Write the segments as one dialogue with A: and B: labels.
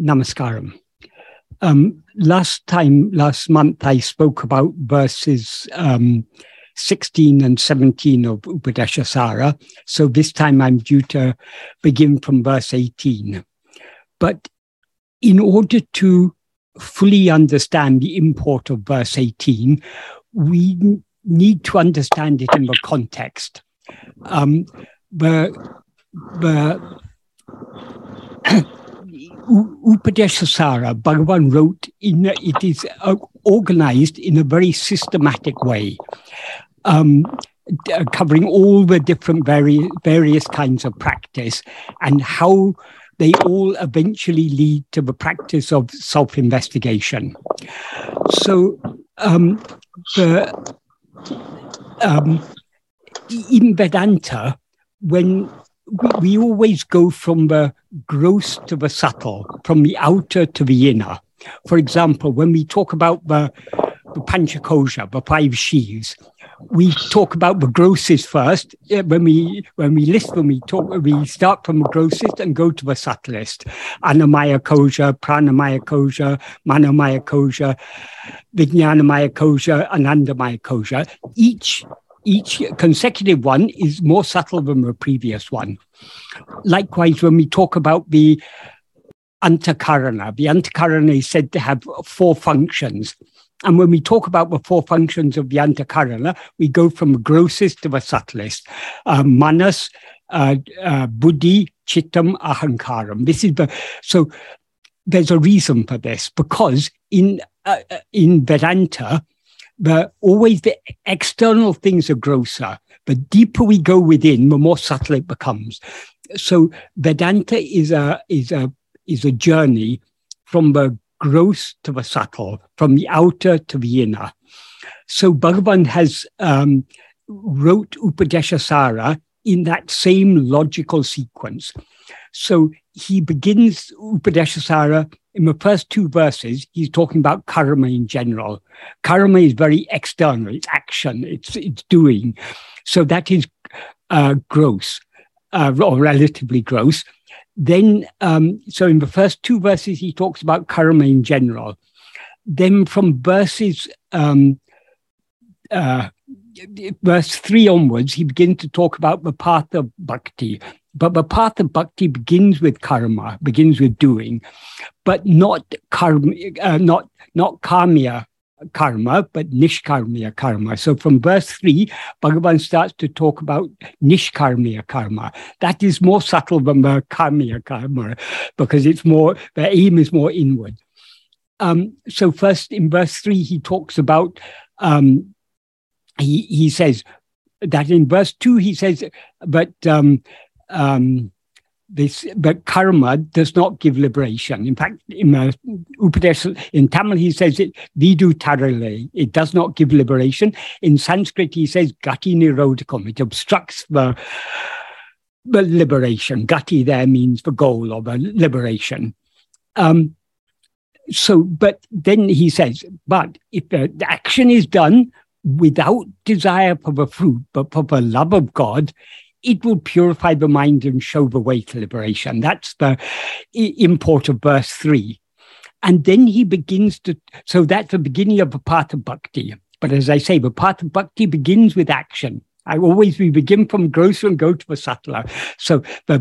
A: Namaskaram. Um, last time, last month, I spoke about verses um, 16 and 17 of Upadeshasara. So this time I'm due to begin from verse 18. But in order to fully understand the import of verse 18, we need to understand it in the context. Um, the, the Upadeshasara, Bhagavan wrote in it is uh, organized in a very systematic way, um, uh, covering all the different vari- various kinds of practice and how they all eventually lead to the practice of self-investigation. So um, the um, in Vedanta, when we, we always go from the gross to the subtle, from the outer to the inner. For example, when we talk about the, the Panchakosha, the five sheaves, we talk about the grosses first. When we when we list them, we talk we start from the grossest and go to the subtlest. Annamaya kosha, pranamaya kosha, manomaya kosha, vijnanamaya kosha, anandamaya kosha. Each each consecutive one is more subtle than the previous one. Likewise, when we talk about the antakarana, the antakarana is said to have four functions. And when we talk about the four functions of the antakarana, we go from grossest to the subtlest. Uh, manas, uh, uh, buddhi, chittam, ahankaram. This is the so. There's a reason for this because in uh, uh, in Vedanta, the always the external things are grosser. The deeper we go within, the more subtle it becomes. So Vedanta is a is a is a journey from the gross to the subtle, from the outer to the inner. So Bhagavan has um, wrote Upadeshasara in that same logical sequence. So he begins Upadeshasara in the first two verses, he's talking about karma in general. Karma is very external, it's action, it's, it's doing. So that is uh, gross, uh, or relatively gross. Then, um, so in the first two verses, he talks about karma in general. Then from verses um, uh, verse 3 onwards, he begins to talk about the path of bhakti. But the path of bhakti begins with karma, begins with doing, but not karma, uh, not not karmya karma, but nishkamya karma. So from verse 3, Bhagavan starts to talk about nishkamya karma. That is more subtle than the karmiya karma because it's more, the aim is more inward. Um, so first in verse 3, he talks about um, he, he says that in verse 2 he says but um, um, this but karma does not give liberation. In fact in uh, Upadesh, in tamil he says it vidu tarale. It does not give liberation. In sanskrit he says gati nirodhakam. It obstructs the the liberation. Gati there means the goal of a liberation. Um, so but then he says but if the action is done without desire for the fruit, but for the love of God, it will purify the mind and show the way to liberation. That's the import of verse three. And then he begins to, so that's the beginning of the path of bhakti. But as I say, the path of bhakti begins with action. I always we begin from grosser and go to the subtler. So the,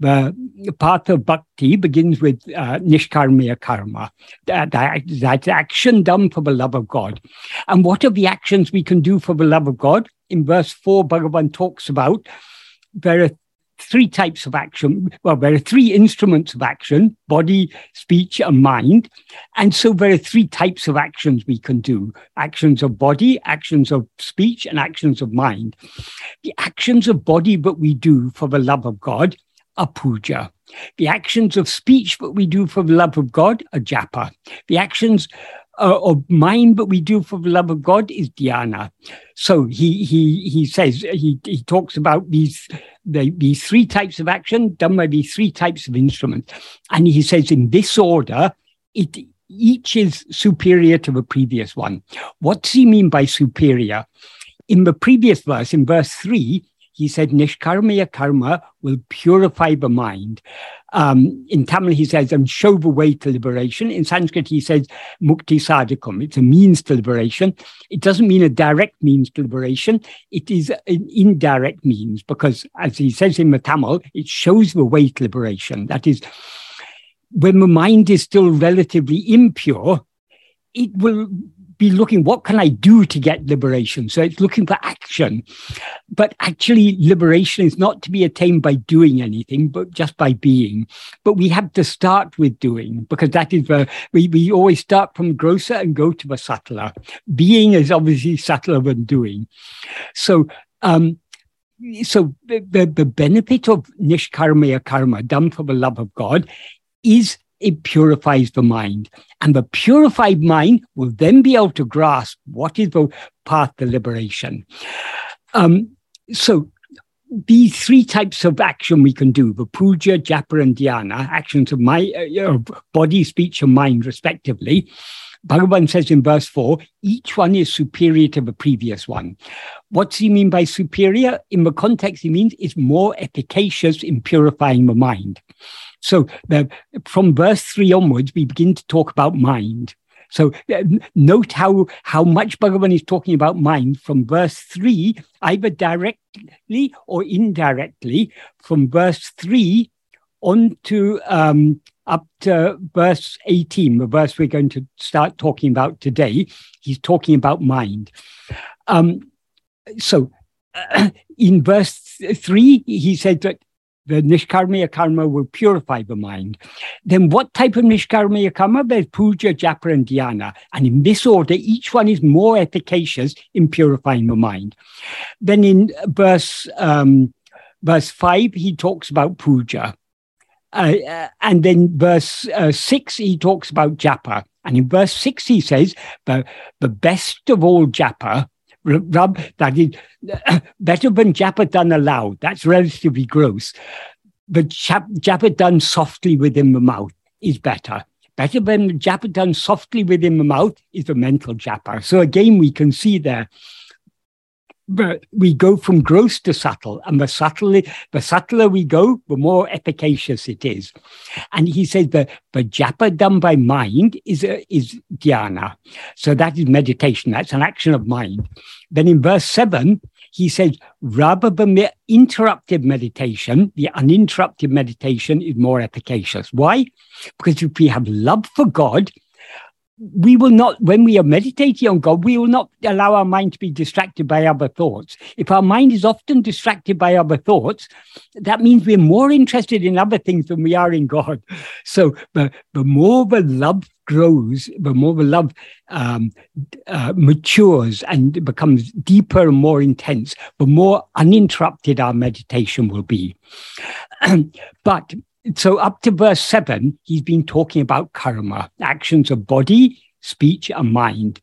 A: the path of bhakti begins with uh, nishkamya karma, that, that, action done for the love of God. And what are the actions we can do for the love of God? In verse 4, Bhagavan talks about there are three types of action. Well, there are three instruments of action body, speech, and mind. And so there are three types of actions we can do actions of body, actions of speech, and actions of mind. The actions of body that we do for the love of God are puja. The actions of speech that we do for the love of God are japa. The actions uh, of mind but we do for the love of God is dhyana. So he he he says he he talks about these the, these three types of action done by these three types of instruments, and he says in this order it each is superior to the previous one. What does he mean by superior? In the previous verse, in verse three, he said Nishkamya karma will purify the mind. Um, in Tamil, he says, and show the way to liberation. In Sanskrit, he says, mukti sadhakam. It's a means to liberation. It doesn't mean a direct means to liberation. It is an indirect means because, as he says in the Tamil, it shows the way to liberation. That is, when the mind is still relatively impure, it will be looking what can i do to get liberation? So it's looking for action. But actually liberation is not to be attained by doing anything but just by being. But we have to start with doing because that is where we, we always start from grosser and go to the subtler being is obviously subtler than doing. So um so the, the benefit of nishkamya karma done for the love of god is it purifies the mind. And the purified mind will then be able to grasp what is the path to liberation. Um, so these three types of action we can do the puja, japa, and dhyana, actions of my uh, body, speech, and mind, respectively. Bhagavan says in verse 4 each one is superior to the previous one. What does he mean by superior? In the context, he means it's more efficacious in purifying the mind. So the, from verse three onwards, we begin to talk about mind. So uh, note how, how much Bhagavan is talking about mind from verse 3, either directly or indirectly, from verse 3 on to um, up to verse 18, the verse we're going to start talking about today. He's talking about mind. Um, so uh, in verse 3, he said that the Nishkamya karma will purify the mind. Then what type of Nishkamya karma? There's puja, japa, and dhyana. And in this order, each one is more efficacious in purifying the mind. Then in verse, um, verse 5, he talks about puja. Uh, uh, and then verse uh, 6, he talks about japa. And in verse 6, he says, the, the best of all japa rub that is better than japa done aloud. That's relatively gross. But japa done softly within the mouth is better. Better than japa done softly within the mouth is the mental japa. So again, we can see there but we go from gross to subtle, and the subtler, the subtler we go, the more efficacious it is. And he says the, the japa done by mind is a, is dhyana. So that is meditation. That's an action of mind. Then in verse seven, he says, rather than the interrupted meditation, the uninterrupted meditation is more efficacious. Why? Because if we have love for God, we will not, when we are meditating on God, we will not allow our mind to be distracted by other thoughts. If our mind is often distracted by other thoughts, that means we're more interested in other things than we are in God. So the, the more the love grows, the more the love um, uh, matures and becomes deeper and more intense, the more uninterrupted our meditation will be. but so up to verse seven, he's been talking about karma, actions of body, speech, and mind.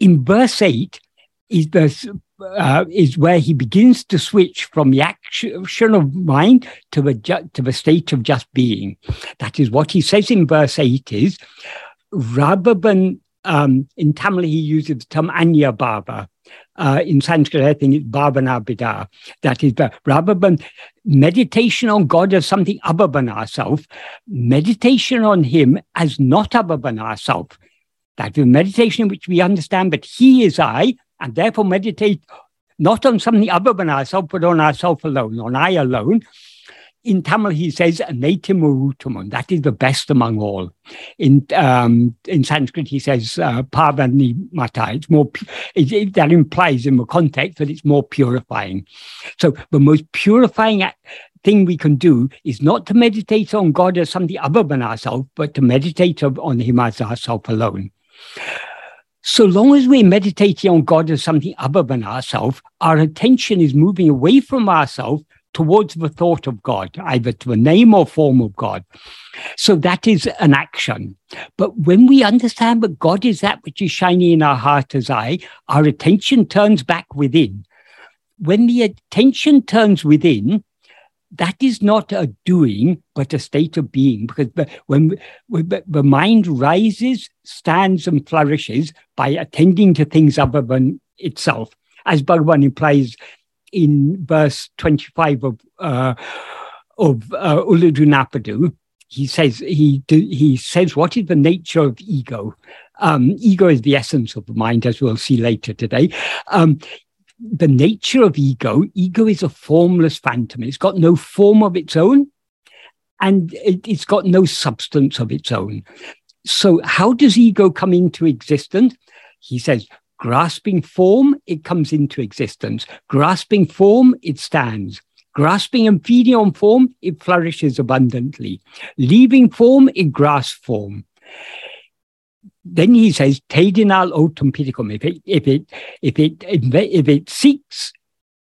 A: In verse eight, is the uh, is where he begins to switch from the action of mind to the ju- to the state of just being. That is what he says in verse eight. Is rather than um, in Tamil he uses the term anya bhava, uh, in Sanskrit, I think it's bhavana bida. That is, rather than meditation on God as something other than ourselves, meditation on Him as not other than ourselves. That is meditation in which we understand that He is I, and therefore meditate not on something other than ourselves, but on ourselves alone, on I alone, in Tamil, he says Naitim That is the best among all. In um, in Sanskrit, he says uh, Pavani Mata. It's more it, it, that implies in the context that it's more purifying. So the most purifying thing we can do is not to meditate on God as something other than ourselves, but to meditate on Him as ourselves alone. So long as we're meditating on God as something other than ourselves, our attention is moving away from ourselves towards the thought of God, either to a name or form of God. So that is an action. But when we understand that God is that which is shining in our heart as I, our attention turns back within. When the attention turns within, that is not a doing, but a state of being. Because the, when, when the mind rises, stands, and flourishes by attending to things other than itself, as Bhagavan implies in verse 25 of, uh, of uh, Ulladu Narpadu, he says he he says what is the nature of ego? Um, ego is the essence of the mind as we'll see later today. Um, the nature of ego ego is a formless phantom. It's got no form of its own and it, it's got no substance of its own. So how does ego come into existence? He says grasping form it comes into existence grasping form it stands Grasping and feeding on form, it flourishes abundantly. Leaving form, it grasps form. Then he says, Tedinal autum piticum. If it, if it, if it, if it seeks,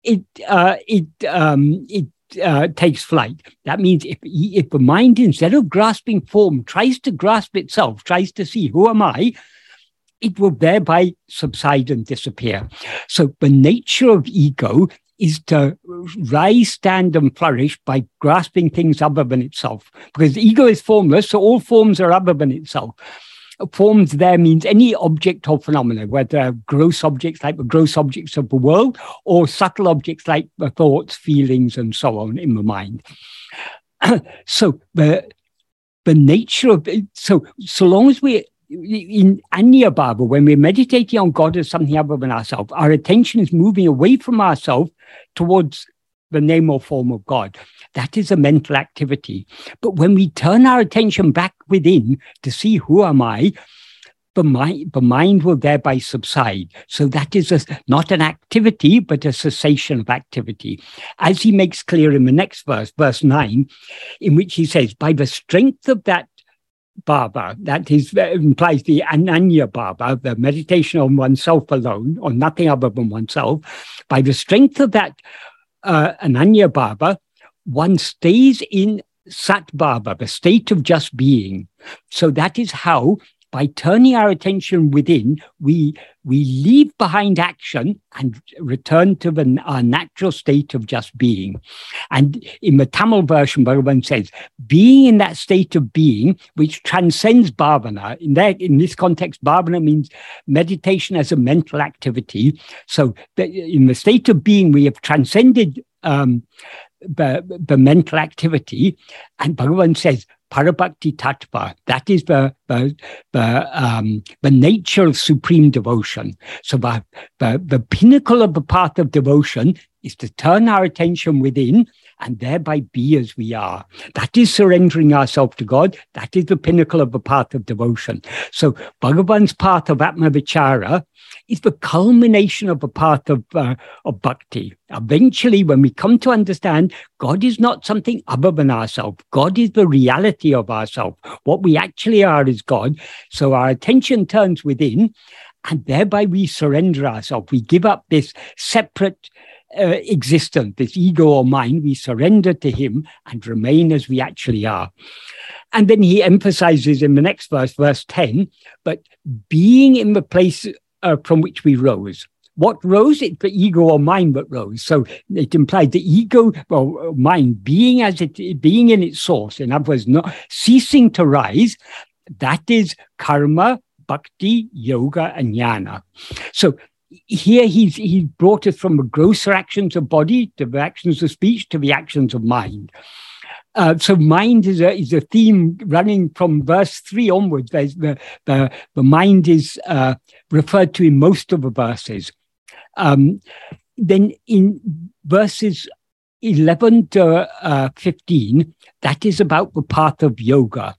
A: it, uh, it, um, it uh, takes flight. That means if, if the mind, instead of grasping form, tries to grasp itself, tries to see who am I, it will thereby subside and disappear. So the nature of ego is to rise, stand, and flourish by grasping things other than itself. Because ego is formless, so all forms are other than itself. Forms there means any object or phenomena, whether gross objects like the gross objects of the world or subtle objects like the thoughts, feelings, and so on in the mind. so the the nature of it, so so long as we in Anya Bhava, when we're meditating on God as something other than ourselves, our attention is moving away from ourselves towards the name or form of God. That is a mental activity. But when we turn our attention back within to see who am I, the mind, the mind will thereby subside. So that is a, not an activity, but a cessation of activity. As he makes clear in the next verse, verse 9, in which he says, By the strength of that Bhava, that is, implies the Ananya Bhava, the meditation on oneself alone, on nothing other than oneself. By the strength of that uh, Ananya Bhava, one stays in Sat Bhava, the state of just being. So that is how by turning our attention within, we, we leave behind action and return to the, our natural state of just being. And in the Tamil version, Bhagavan says, being in that state of being, which transcends bhavana, in, that, in this context, bhavana means meditation as a mental activity. So in the state of being, we have transcended um, the, the mental activity. And Bhagavan says, Parabhakti Tattva. That is the the the, um, the nature of supreme devotion. So the, the the pinnacle of the path of devotion is to turn our attention within and thereby be as we are. That is surrendering ourselves to God. That is the pinnacle of the path of devotion. So Bhagavan's path of Atmavichara is the culmination of the path of, uh, of bhakti. Eventually, when we come to understand God is not something other than ourselves, God is the reality of ourselves. What we actually are is God. So our attention turns within, and thereby we surrender ourselves. We give up this separate uh, existence, this ego or mind, we surrender to him and remain as we actually are. And then he emphasizes in the next verse, verse 10, but being in the place uh, from which we rose. What rose? It the ego or mind that rose. So it implied the ego or mind being as it being in its source. In other words, not ceasing to rise. That is karma, bhakti, yoga, and jnana. So here he's he brought us from the grosser actions of body to the actions of speech to the actions of mind. Uh, so mind is a is a theme running from verse three onwards. There's the the the mind is uh, referred to in most of the verses. Um, then in verses 11 to uh, 15, that is about the path of yoga.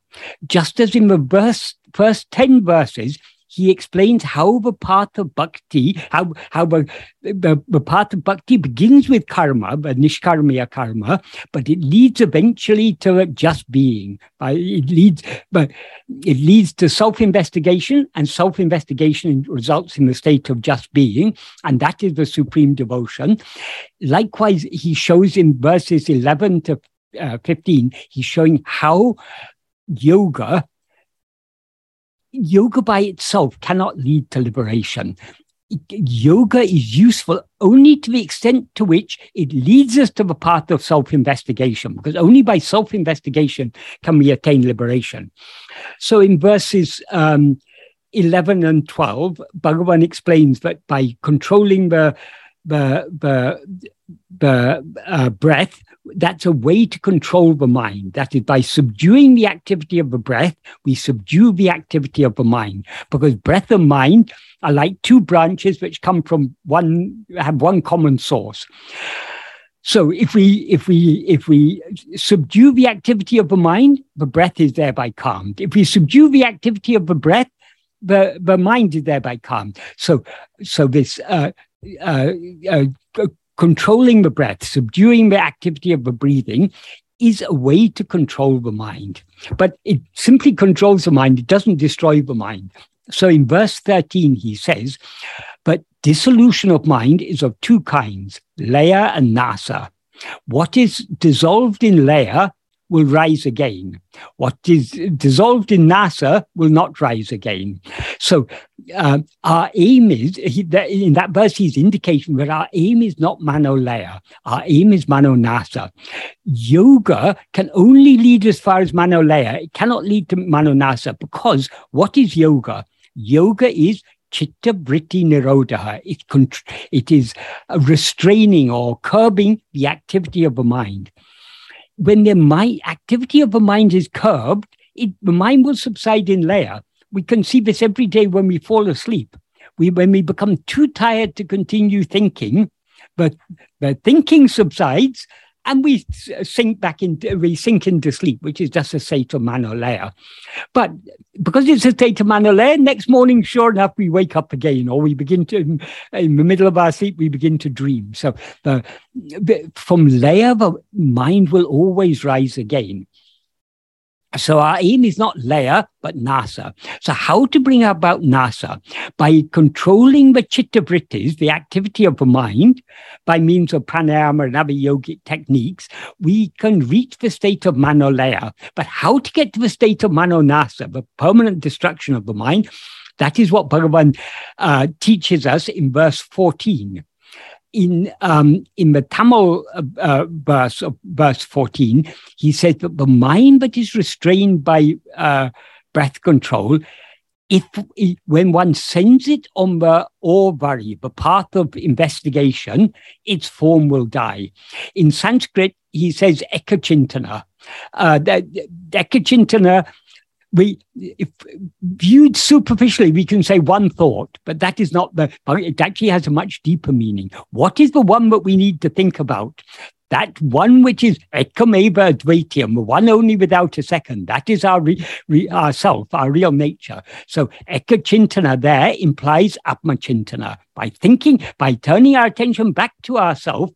A: Just as in the verse, first 10 verses, he explains how the path of bhakti, how, how of bhakti begins with karma, the nishkamya karma, but it leads eventually to just being. It leads, but it leads to self-investigation, and self-investigation results in the state of just being, and that is the supreme devotion. Likewise, he shows in verses 11 to uh, 15, he's showing how yoga yoga by itself cannot lead to liberation. Yoga is useful only to the extent to which it leads us to the path of self investigation, because only by self investigation can we attain liberation. So, in verses um, 11 and 12, Bhagavan explains that by controlling the the, the, the uh, breath, that's a way to control the mind. That is by subduing the activity of the breath, we subdue the activity of the mind. Because breath and mind are like two branches which come from one, have one common source. So if we if we if we subdue the activity of the mind, the breath is thereby calmed. If we subdue the activity of the breath, the the mind is thereby calmed. So so this uh, uh, uh, controlling the breath, subduing the activity of the breathing, is a way to control the mind. But it simply controls the mind, it doesn't destroy the mind. So in verse 13, he says, But dissolution of mind is of two kinds, laya and nasa. What is dissolved in laya will rise again. What is dissolved in nasa will not rise again. So uh, our aim is, in that verse, he's indicating that our aim is not manolaya. Our aim is manonasa. Yoga can only lead as far as manolaya. It cannot lead to manonasa because what is yoga? Yoga is chitta vritti nirodha. It, it is restraining or curbing the activity of the mind when the mind, activity of the mind is curbed, it, the mind will subside in laya. We can see this every day when we fall asleep. We, when we become too tired to continue thinking, but the thinking subsides and we uh, sink back into uh, we sink into sleep, which is just a state of manolaya. But because it's a state of manolaya, next morning, sure enough, we wake up again, or we begin to in the middle of our sleep we begin to dream. So uh, the, from laya, the mind will always rise again. So our aim is not laya, but nasa. So how to bring about nasa? By controlling the chitta vrittis, the activity of the mind, by means of pranayama and other yogic techniques, we can reach the state of manolaya. But how to get to the state of manonasa, the permanent destruction of the mind? That is what Bhagavan uh, teaches us in verse 14 in um, in the Tamil uh, uh, verse of verse 14, he says that the mind that is restrained by uh, breath control, if when one sends it on the orvari, the path of investigation, its form will die. In Sanskrit, he says ekachintana. Uh, ekachintana we if viewed superficially we can say one thought but that is not the it actually has a much deeper meaning what is the one that we need to think about that one which is ekameva advaitiam, one only without a second. That is our re, re, our self, our real nature. So ekachintana there implies atmachintana. By thinking, by turning our attention back to ourself,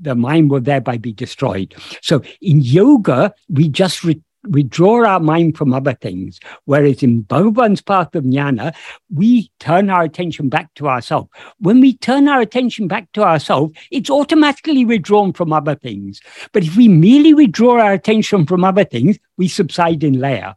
A: the mind will thereby be destroyed. So in yoga, we just re, withdraw our mind from other things. Whereas in Bhagavan's path of jnana, we turn our attention back to ourselves. When we turn our attention back to ourselves, it's automatically withdrawn from other things. But if we merely withdraw our attention from other things, we subside in laya.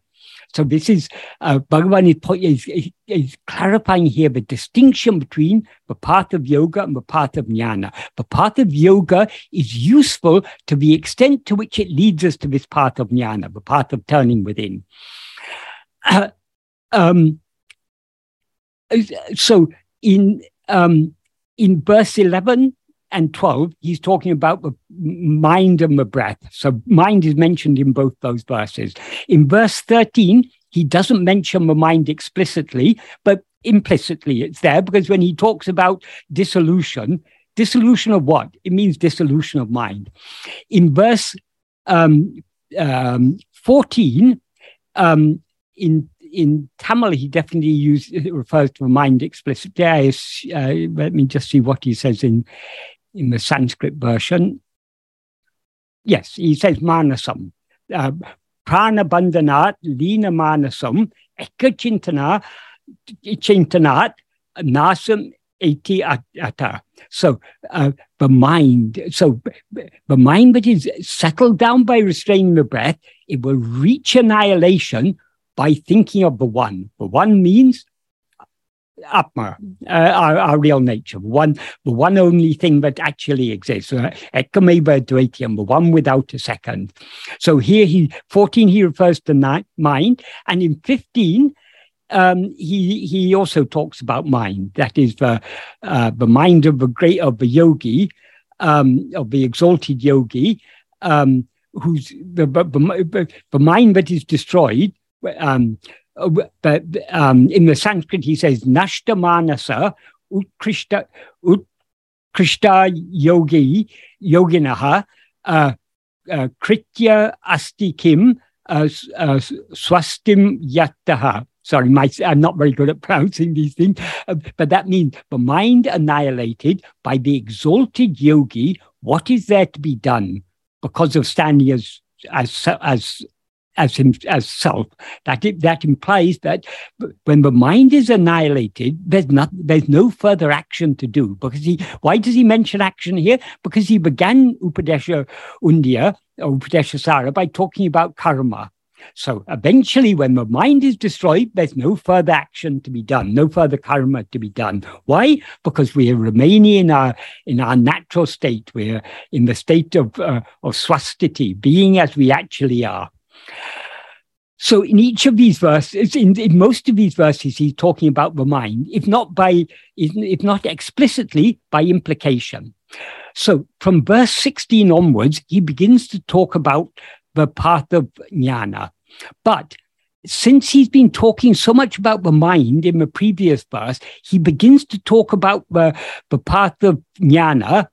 A: So this is uh, Bhagavan is, is, is, clarifying here the distinction between the path of yoga and the path of jnana. The path of yoga is useful to the extent to which it leads us to this path of jnana, the path of turning within. Uh, um, so in um, in verse 11 and 12, he's talking about the mind and the breath. So mind is mentioned in both those verses. In verse 13, he doesn't mention the mind explicitly, but implicitly it's there because when he talks about dissolution, dissolution of what? It means dissolution of mind. In verse um, um, 14, um, in in Tamil, he definitely use, refers to the mind explicitly. Uh, let me just see what he says in in the Sanskrit version. Yes, he says manasam. Uh, pranabandhanat lina manasam ekachintana chintanat nasam iti ata. So uh, the mind, so the mind that is settled down by restraining the breath, it will reach annihilation by thinking of the one. The one means Atma, uh, our, our, real nature, one, the one only thing that actually exists. Ekameva Dvaitiyam, the one without a second. So here he, 14, he refers to mind, and in 15, um, he he also talks about mind. That is the uh, the mind of the great of the yogi, um, of the exalted yogi, um, who's the, the, the mind that is destroyed. Um, but um, in the Sanskrit, he says nashta manasa utkrishta utkrishta yogi yoginaha uh, uh, kritya asti kim uh, uh, swastim yattaha sorry, my, I'm not very good at pronouncing these things, uh, but that means the mind annihilated by the exalted yogi. What is there to be done because of standing as as as as him, as self? That it, that implies that when the mind is annihilated, there's not there's no further action to do. Because he why does he mention action here? Because he began Upadesha Undia, or Upadesha Sara by talking about karma so eventually, when the mind is destroyed, there's no further action to be done, no further karma to be done. Why? Because we are remaining in our in our natural state. We're in the state of uh, of swastiti, being as we actually are. So in each of these verses, in, in, most of these verses, he's talking about the mind, if not by, if not explicitly, by implication. So from verse 16 onwards, he begins to talk about the path of jnana. But since he's been talking so much about the mind in the previous verse, he begins to talk about the, the path of jnana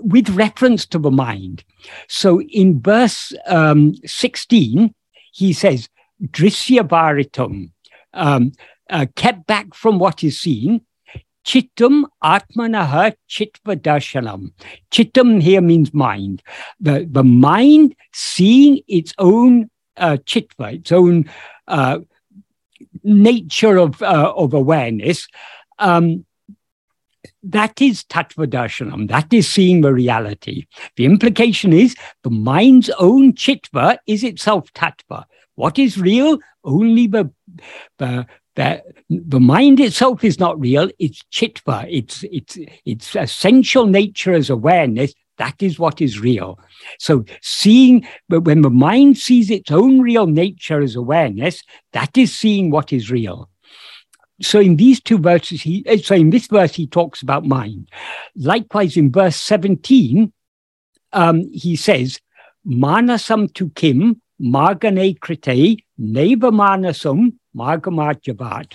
A: with reference to the mind. So in verse um, 16, he says, Drisya Varitum, um, uh, kept back from what is seen, Chittam Atmanaha Chitva Darshanam. Chittam here means mind. The, the mind seeing its own uh, chitva, its own uh, nature of, uh, of awareness, um, that is tattva darshanam. That is seeing the reality. The implication is the mind's own chitva is itself tattva. What is real? Only the, the, the, the mind itself is not real. It's chitva. It's, it's, its essential nature as awareness that is what is real. So seeing, but when the mind sees its own real nature as awareness, that is seeing what is real. So in these two verses, he eh, so in this verse he talks about mind. Likewise, in verse 17, um, he says, Manasam tu kim, margane krite, neva manasam, margamarjavat.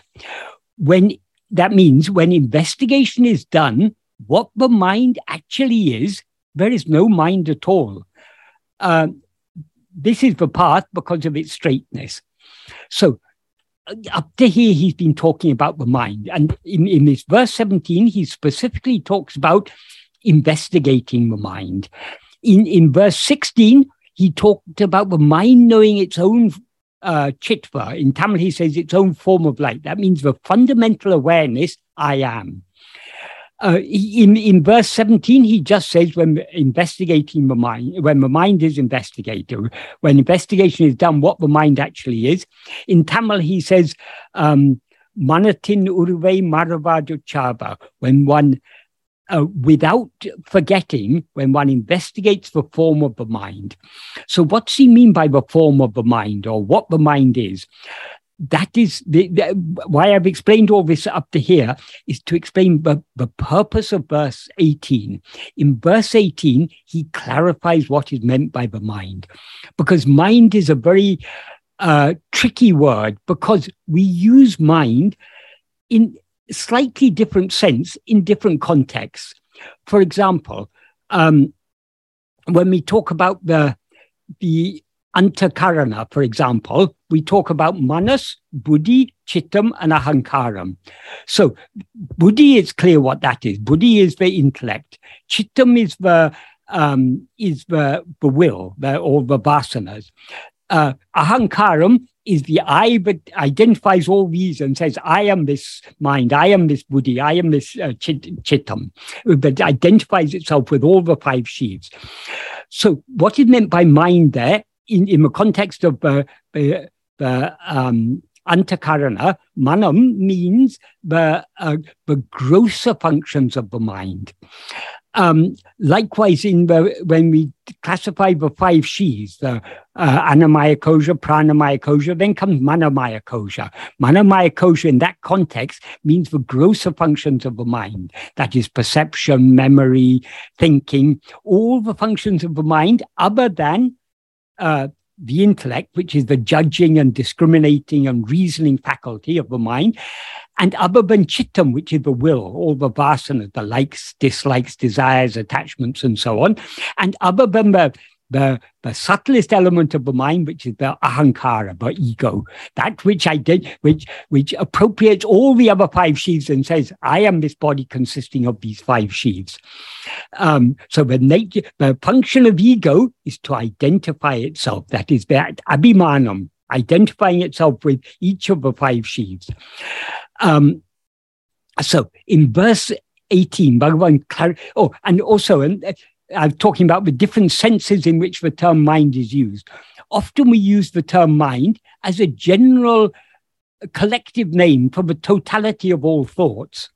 A: When that means when investigation is done, what the mind actually is there is no mind at all. Uh, this is the path because of its straightness. So up to here, he's been talking about the mind. And in, in this verse 17, he specifically talks about investigating the mind. In, in verse 16, he talked about the mind knowing its own uh, chitva. In Tamil, he says its own form of light. That means the fundamental awareness, I am. Uh, in, in verse 17, he just says when investigating the mind, when the mind is investigated, when investigation is done, what the mind actually is. In Tamil, he says, um, Manatin urve maravadu when one, uh, without forgetting, when one investigates the form of the mind. So, what's he mean by the form of the mind or what the mind is? That is the, the, why I've explained all this up to here is to explain the, the purpose of verse 18. In verse 18, he clarifies what is meant by the mind, because mind is a very uh, tricky word because we use mind in slightly different sense in different contexts. For example, um, when we talk about the the antakarana, for example, we talk about manas, buddhi, chittam, and ahankaram. So, buddhi is clear what that is. Buddhi is the intellect. Chittam is the um, is the, the will, the, or the vasanas. Uh, ahankaram is the I that identifies all these and says, I am this mind, I am this buddhi, I am this uh, chit- chittam, that identifies itself with all the five sheaves. So, what is meant by mind there in, in the context of the, the, the um, antakarana, manam means the, uh, the grosser functions of the mind. Um, likewise, in the, when we classify the five sheaths, the uh, annamaya kosha, pranamaya kosha, then comes manomaya kosha. Manomaya kosha in that context means the grosser functions of the mind, that is perception, memory, thinking, all the functions of the mind other than uh, the intellect, which is the judging and discriminating and reasoning faculty of the mind, and than chittam, which is the will, all the vasanas, the likes, dislikes, desires, attachments, and so on, and than the the, subtlest element of the mind, which is the ahankara, the ego, that which I did, which which appropriates all the other five sheaths and says, I am this body consisting of these five sheaths. Um, so the nature, the function of ego is to identify itself. That is that abhimanam, identifying itself with each of the five sheaths. Um, so in verse 18, Bhagavan, oh, and also, and I'm talking about the different senses in which the term mind is used. Often we use the term mind as a general collective name for the totality of all thoughts.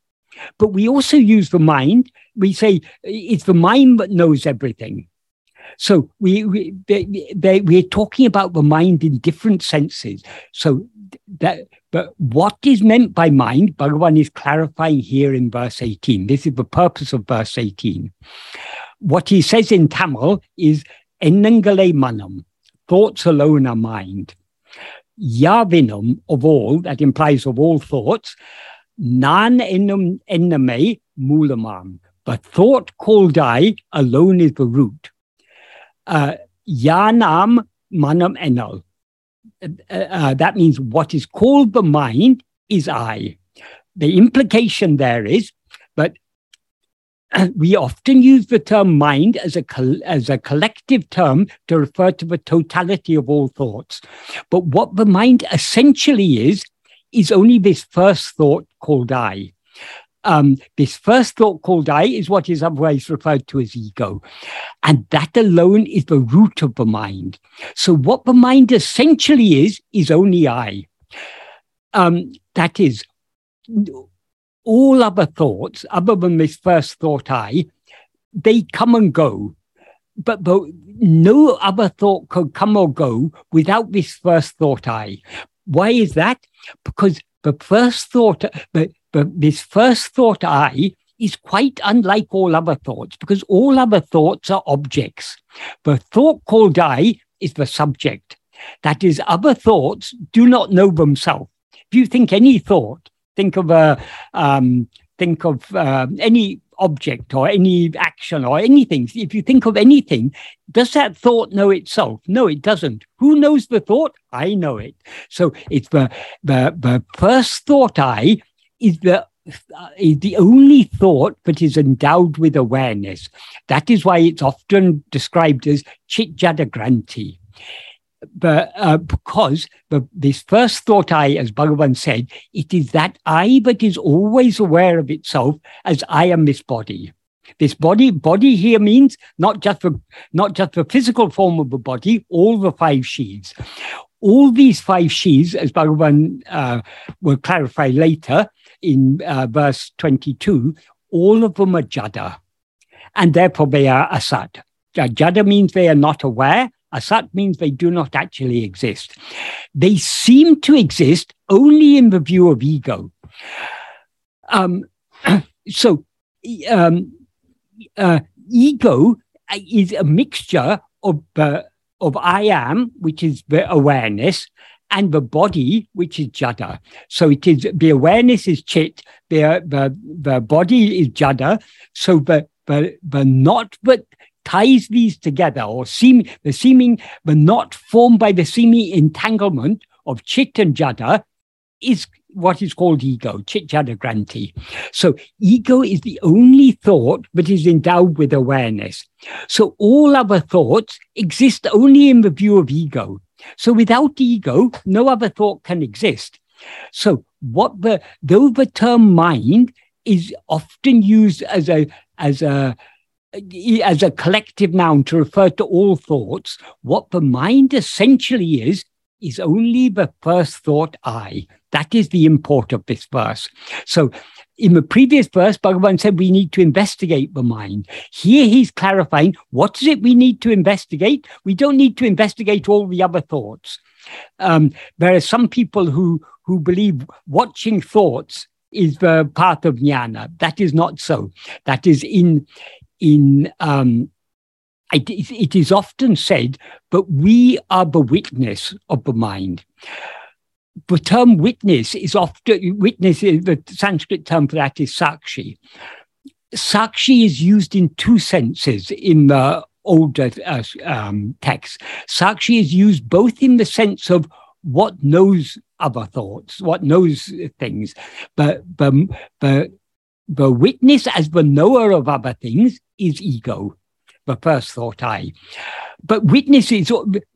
A: But we also use the mind, we say it's the mind that knows everything. So we, we they, they, we're talking about the mind in different senses. So that, but what is meant by mind, Bhagavan is clarifying here in verse 18. This is the purpose of verse 18 what he says in Tamil is Ennangale manam, thoughts alone are mind. Yavinum of all, that implies of all thoughts, nan enum enname mulamam. But thought called I alone is the root. Uh, yanam manam enal. Uh, uh, that means what is called the mind is I. The implication there is, but we often use the term mind as a, as a collective term to refer to the totality of all thoughts. But what the mind essentially is, is only this first thought called I. Um, this first thought called I is what is otherwise referred to as ego. And that alone is the root of the mind. So, what the mind essentially is, is only I. Um, that is, all other thoughts, other than this first thought I, they come and go. But, but no other thought could come or go without this first thought I. Why is that? Because the first thought, but, but this first thought I is quite unlike all other thoughts because all other thoughts are objects. The thought called I is the subject. That is, other thoughts do not know themselves. If you think any thought, Think of a um, think of uh, any object or any action or anything. If you think of anything, does that thought know itself? No, it doesn't. Who knows the thought? I know it. So it's the the the first thought I is the uh, is the only thought that is endowed with awareness. That is why it's often described as chit jada granti but uh, because the, this first thought I, as Bhagavan said, it is that I that is always aware of itself as I am this body. This body, body here means not just the not just the physical form of the body, all the five sheaths. All these five sheaths, as Bhagavan uh, will clarify later in uh, verse 22, all of them are jada, and therefore they are asad. Jada means they are not aware, Asat means they do not actually exist. They seem to exist only in the view of ego. Um, so, um, uh, ego is a mixture of uh, of I am, which is the awareness, and the body, which is jada. So it is the awareness is chit, the the, the body is jada. So the the the not but ties these together, or seem the seeming but not formed by the seeming entanglement of chit and jada, is what is called ego, chit jada granti. So ego is the only thought that is endowed with awareness. So all other thoughts exist only in the view of ego. So without ego, no other thought can exist. So what the though the term mind is often used as a as a as a collective noun to refer to all thoughts, what the mind essentially is, is only the first thought I. That is the import of this verse. So in the previous verse, Bhagavan said we need to investigate the mind. Here he's clarifying what is it we need to investigate? We don't need to investigate all the other thoughts. Um, there are some people who, who believe watching thoughts is the path of jnana. That is not so. That is in, in um, it, it is often said, but we are the witness of the mind. The term witness is often witness the sanskrit term for that is sakshi. Sakshi is used in two senses in the older uh, um, texts. Sakshi is used both in the sense of what knows other thoughts what knows things but the, the, the witness as the knower of other things is ego the first thought i but witness is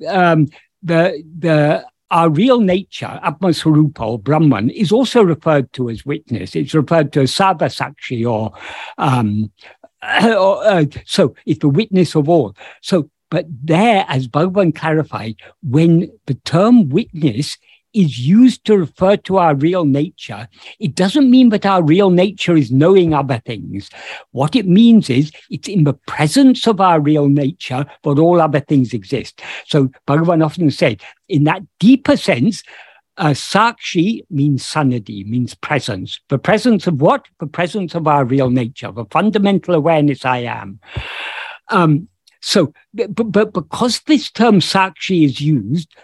A: um, the the our real nature, Atmaswarupa or Brahman, is also referred to as witness. It's referred to as Sarvasakshi or, um, or uh, so it's the witness of all. So, but there, as Bhagavan clarified, when the term witness is used to refer to our real nature, it doesn't mean that our real nature is knowing other things. What it means is it's in the presence of our real nature that all other things exist. So Bhagavan often said, in that deeper sense, uh, Sakshi means sannidhi, means presence. The presence of what? The presence of our real nature, the fundamental awareness I am. Um, so, but, but because this term Sakshi is used,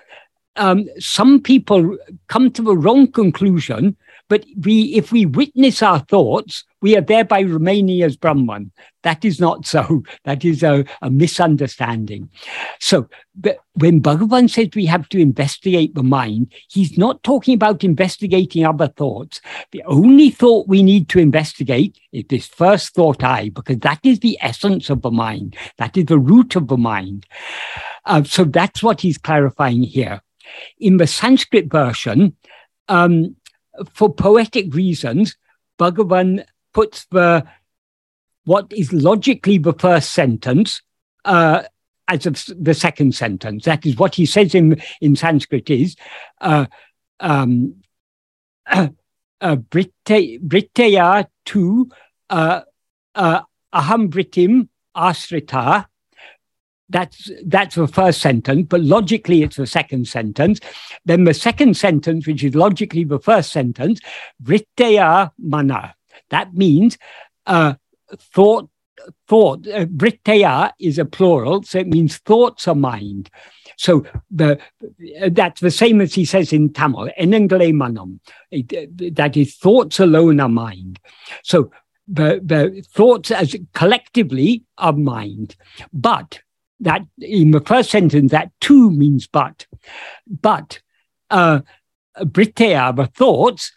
A: um, some people come to the wrong conclusion, but we, if we witness our thoughts, we are thereby remaining as Brahman. That is not so. That is a, a misunderstanding. So when Bhagavan says we have to investigate the mind, he's not talking about investigating other thoughts. The only thought we need to investigate is this first thought I, because that is the essence of the mind. That is the root of the mind. Uh, so that's what he's clarifying here. In the Sanskrit version, um, for poetic reasons, Bhagavan puts the what is logically the first sentence uh, as of the second sentence. That is what he says in, in Sanskrit is uh, um, uh, tu uh, uh, aham britim asrita that's that's the first sentence, but logically it's the second sentence. Then the second sentence, which is logically the first sentence, vritteya mana. That means uh, thought. Thought. Uh, is a plural, so it means thoughts are mind. So the that's the same as he says in Tamil, enangale manam. That is, thoughts alone are mind. So the, the thoughts as collectively are mind. But that in the first sentence, that too means but. But uh, Britea, the thoughts,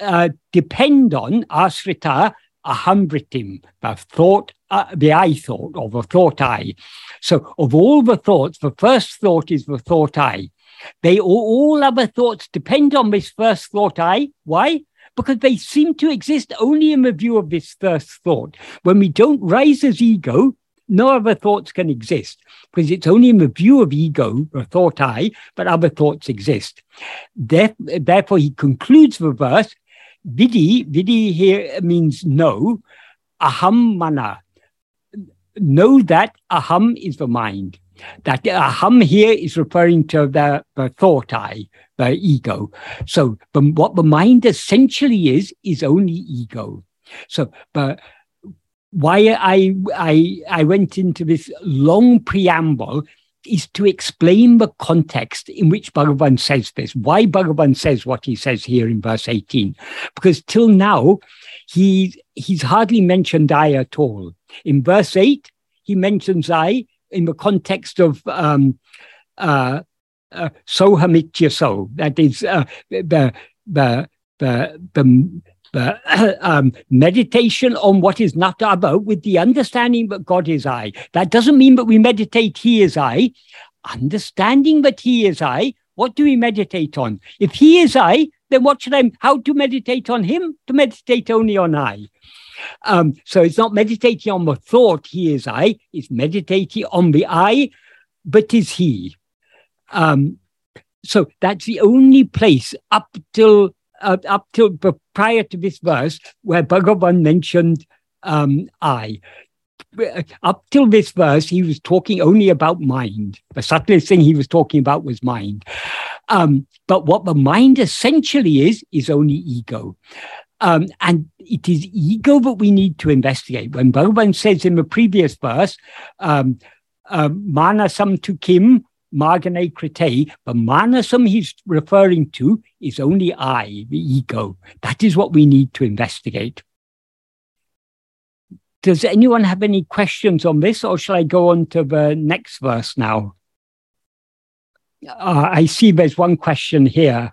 A: uh, depend on asrita ahambritim, the thought, uh, the I thought, or the thought I. So of all the thoughts, the first thought is the thought I. They all, all other thoughts depend on this first thought I. Why? Because they seem to exist only in the view of this first thought. When we don't rise as ego, no other thoughts can exist because it's only in the view of ego or thought I, but other thoughts exist. Therefore, he concludes the verse, Vidi, Vidi here means know, aham mana. Know that aham is the mind. That aham here is referring to the, the thought I, the ego. So what the mind essentially is, is only ego. So, but why I, I, I went into this long preamble is to explain the context in which Bhagavan says this, why Bhagavan says what he says here in verse 18. Because till now, he, he's hardly mentioned I at all. In verse 8, he mentions I in the context of um, uh, uh, sohamitya so, that is uh, the, the, the, the but um, meditation on what is not other with the understanding that God is I. That doesn't mean that we meditate He is I. Understanding that He is I, what do we meditate on? If He is I, then what should I, how to meditate on Him? To meditate only on I. Um, so it's not meditating on the thought He is I, it's meditating on the I, but is He. Um, so that's the only place up till uh, up till prior to this verse where Bhagavan mentioned um, I. Up till this verse, he was talking only about mind. The subtlest thing he was talking about was mind. Um, but what the mind essentially is, is only ego. Um, and it is ego that we need to investigate. When Bhagavan says in the previous verse, um, uh, tu kim, margane krite, but manasam he's referring to is only I, the ego. That is what we need to investigate. Does anyone have any questions on this, or shall I go on to the next verse now? Uh, I see there's one question here.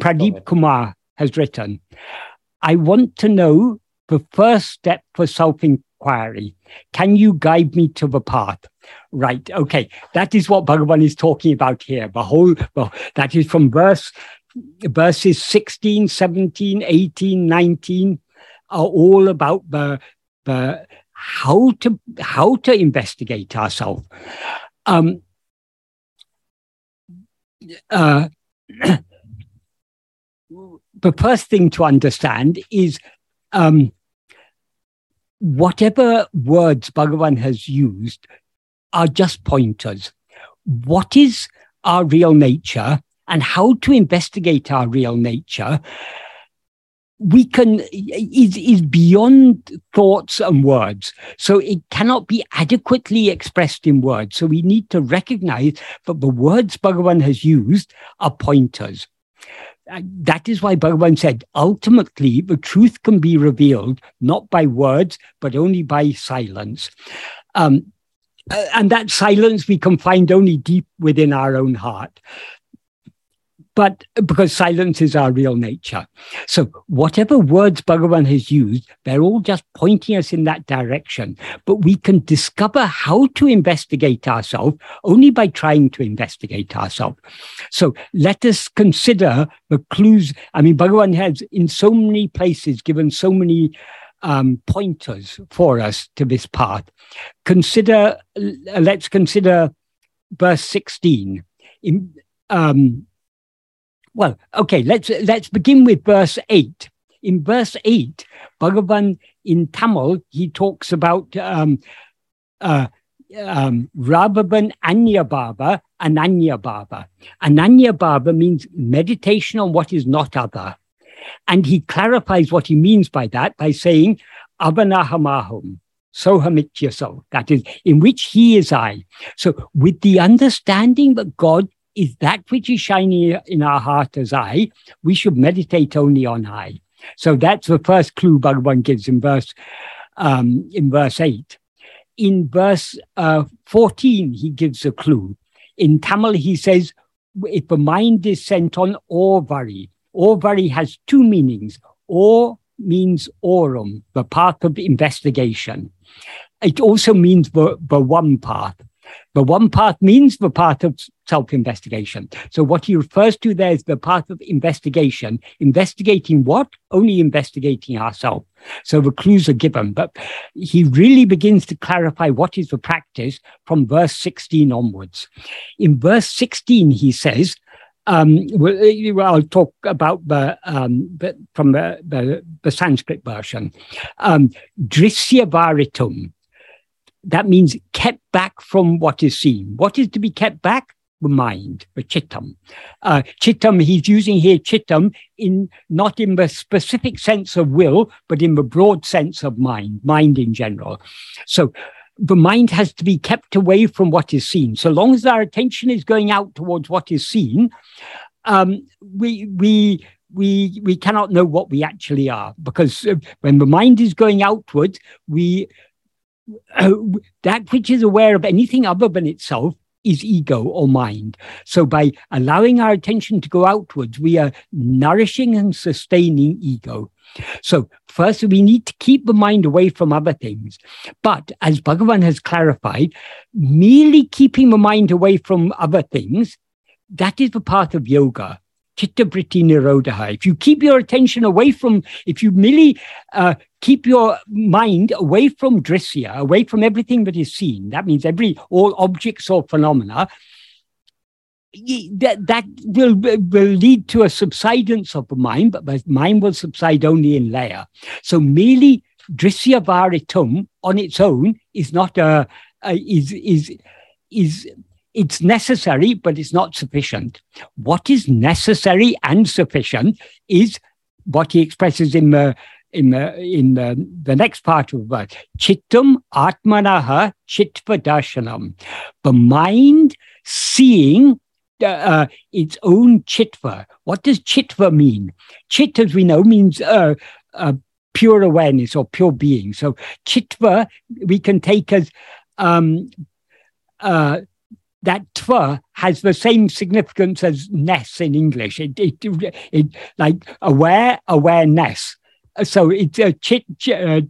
A: Pradeep Kumar has written, I want to know the first step for self inquiry. Can you guide me to the path? Right. Okay. That is what Bhagavan is talking about here. The whole, well, that is from verse, verses 16, 17, 18, 19 are all about the, the how to, how to investigate ourselves. Um, uh, the first thing to understand is um, whatever words Bhagavan has used are just pointers. What is our real nature and how to investigate our real nature we can is is beyond thoughts and words so it cannot be adequately expressed in words so we need to recognize that the words bhagavan has used are pointers that is why Bhagavan said, ultimately, the truth can be revealed not by words, but only by silence. Um, Uh, and that silence we can find only deep within our own heart but because silence is our real nature. So whatever words Bhagavan has used, they're all just pointing us in that direction. But we can discover how to investigate ourselves only by trying to investigate ourselves. So let us consider the clues. I mean, Bhagavan has in so many places given so many um, pointers for us to this path. Consider, let's consider verse 16. In, um, well, okay, let's let's begin with verse 8. In verse 8, Bhagavan in Tamil, he talks about um, uh, um, Rabhaban Anya Bhava, Ananya Bhava. Ananya Bhava means meditation on what is not other. And he clarifies what he means by that by saying, Avanahamahum, Sohamityaso, that is, in which he is I. So, with the understanding that God is that which is shining in our heart as I, we should meditate only on I. So that's the first clue Bhagavan gives in verse um, in verse 8. In verse uh, 14, he gives a clue. In Tamil, he says, if the mind is sent on Orvari, Orvari has two meanings. Or means aurum, the path of investigation. It also means the, the one path. The one path means the path of self investigation. So, what he refers to there is the path of investigation. Investigating what? Only investigating ourselves. So, the clues are given. But he really begins to clarify what is the practice from verse 16 onwards. In verse 16, he says, um, well, I'll talk about the, um, from the, the, the, Sanskrit version. Um, Drisya varitum, that means kept back from what is seen. What is to be kept back? The mind, the chittam. Uh, chittam, he's using here chittam in not in the specific sense of will, but in the broad sense of mind, mind in general. So the mind has to be kept away from what is seen. So long as our attention is going out towards what is seen, um, we we we we cannot know what we actually are because uh, when the mind is going outward, we uh, that which is aware of anything other than itself is ego or mind. So by allowing our attention to go outwards, we are nourishing and sustaining ego. So first, we need to keep the mind away from other things. But as Bhagavan has clarified, merely keeping the mind away from other things, that is the path of yoga. Chitta vritti nirodha. If you keep your attention away from, if you merely uh, keep your mind away from drisya, away from everything that is seen, that means every all objects or phenomena, that, that will, will lead to a subsidence of the mind, but the mind will subside only in laya. So merely Drisya Varitum on its own is not a, a is is is it's necessary, but it's not sufficient. What is necessary and sufficient is what he expresses in the in the in the, the next part of the verse. Chittam atmanaha chitva darshanam. The mind seeing uh, its own chitva. What does chitva mean? Chit, as we know, means uh, uh, pure awareness or pure being. So chitva we can take as um, uh, that tva has the same significance as ness in English. It, it, it like aware, awareness. So it's a chit, uh,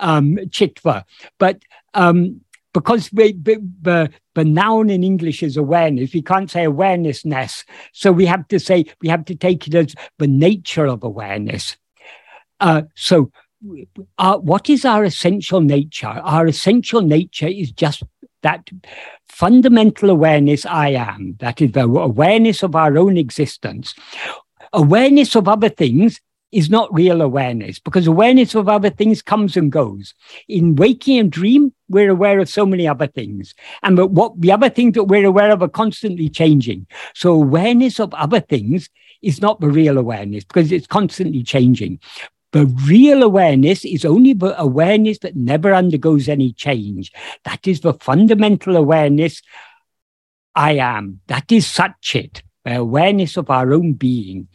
A: um, chitva. But um, because we, the, the noun in English is awareness, we can't say awarenessness. So we have to say, we have to take it as the nature of awareness. Uh, so, uh, what is our essential nature? Our essential nature is just that fundamental awareness I am, that is the awareness of our own existence. Awareness of other things is not real awareness because awareness of other things comes and goes. In waking and dream, we're aware of so many other things. And but what the other things that we're aware of are constantly changing. So awareness of other things is not the real awareness because it's constantly changing. The real awareness is only the awareness that never undergoes any change. That is the fundamental awareness I am. That is Satchit, the awareness of our own being.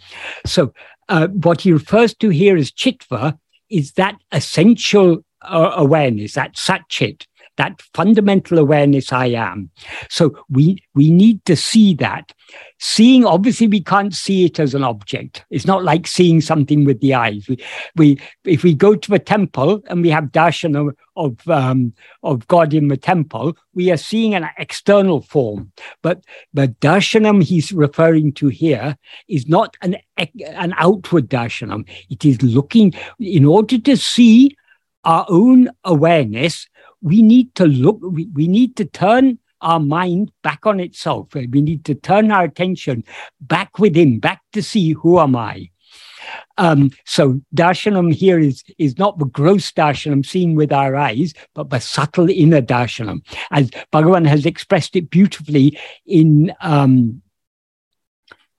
A: So, uh, what he refers to here as Chitva is that essential uh, awareness, that Satchit that fundamental awareness I am. So we we need to see that. Seeing, obviously, we can't see it as an object. It's not like seeing something with the eyes. We, we if we go to a temple and we have darshan of of, um, of God in the temple, we are seeing an external form. But the darshanam he's referring to here is not an an outward darshanam. It is looking in order to see our own awareness we need to look, we, we need to turn our mind back on itself. We need to turn our attention back within, back to see who am I. Um, so darshanam here is, is not the gross darshanam seen with our eyes, but the subtle inner darshanam. As Bhagavan has expressed it beautifully in um,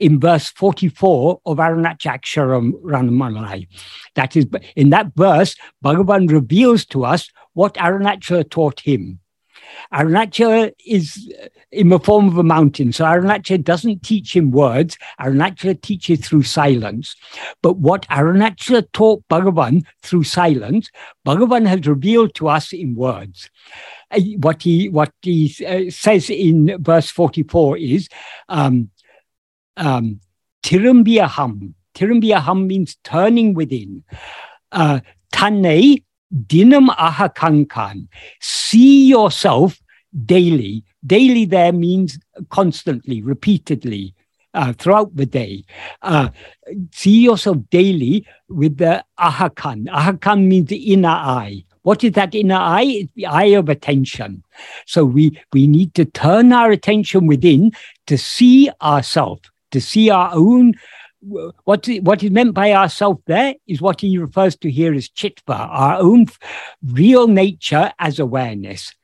A: in verse 44 of Arunachala Aksharamanamalai. That is, in that verse, Bhagavan reveals to us what Arunachala taught him. Arunachala is in the form of a mountain. So Arunachala doesn't teach in words. Arunachala teaches through silence. But what Arunachala taught Bhagavan through silence, Bhagavan has revealed to us in words. Uh, what he what he uh, says in verse 44 is um, um, Tirumbiaham. Tirumbiaham means turning within. Uh, dinam aha ahakankan. See yourself daily. Daily there means constantly, repeatedly. Uh, throughout the day. Uh, see yourself daily with the ahakan. Ahakan means the inner eye. What is that inner eye? It's the eye of attention. So we, we need to turn our attention within to see ourselves to see our own what what is meant by ourself there is what he refers to here as chitva, our own real nature as awareness.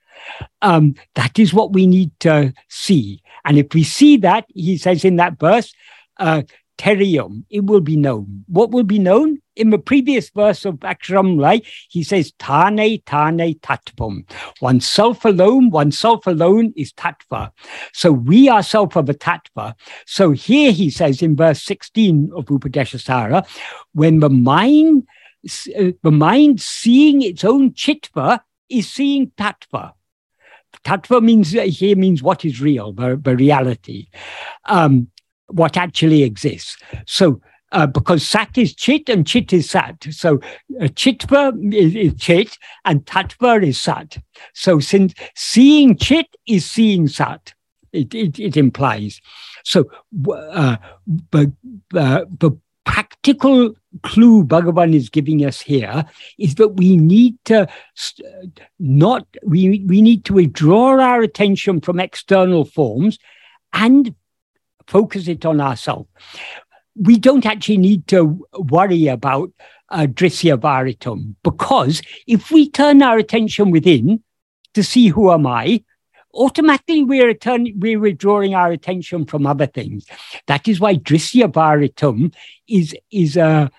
A: Um, that is what we need to see, and if we see that, he says in that verse, uh, terium, it will be known. What will be known? In the previous verse of Aksharamlai, he says, Tane, Tane, Tattvam. Oneself alone, oneself alone is Tattva. So we ourselves are the Tattva. So here he says in verse 16 of Upadeshasara, when the mind, uh, the mind seeing its own Chitva is seeing Tattva. Tattva means here means what is real, the, the reality. Um, what actually exists. So, uh, because sat is chit and chit is sat. So, uh, chitva is, is, chit and tattva is sat. So, since seeing chit is seeing sat, it, it, it implies. So, uh, the, uh, the practical clue Bhagavan is giving us here is that we need to not, we, we need to withdraw our attention from external forms and focus it on ourselves. We don't actually need to worry about uh, Drisya Varitam because if we turn our attention within to see who am I, automatically we're, return, we're withdrawing our attention from other things. That is why Drisya Varitam is, is a,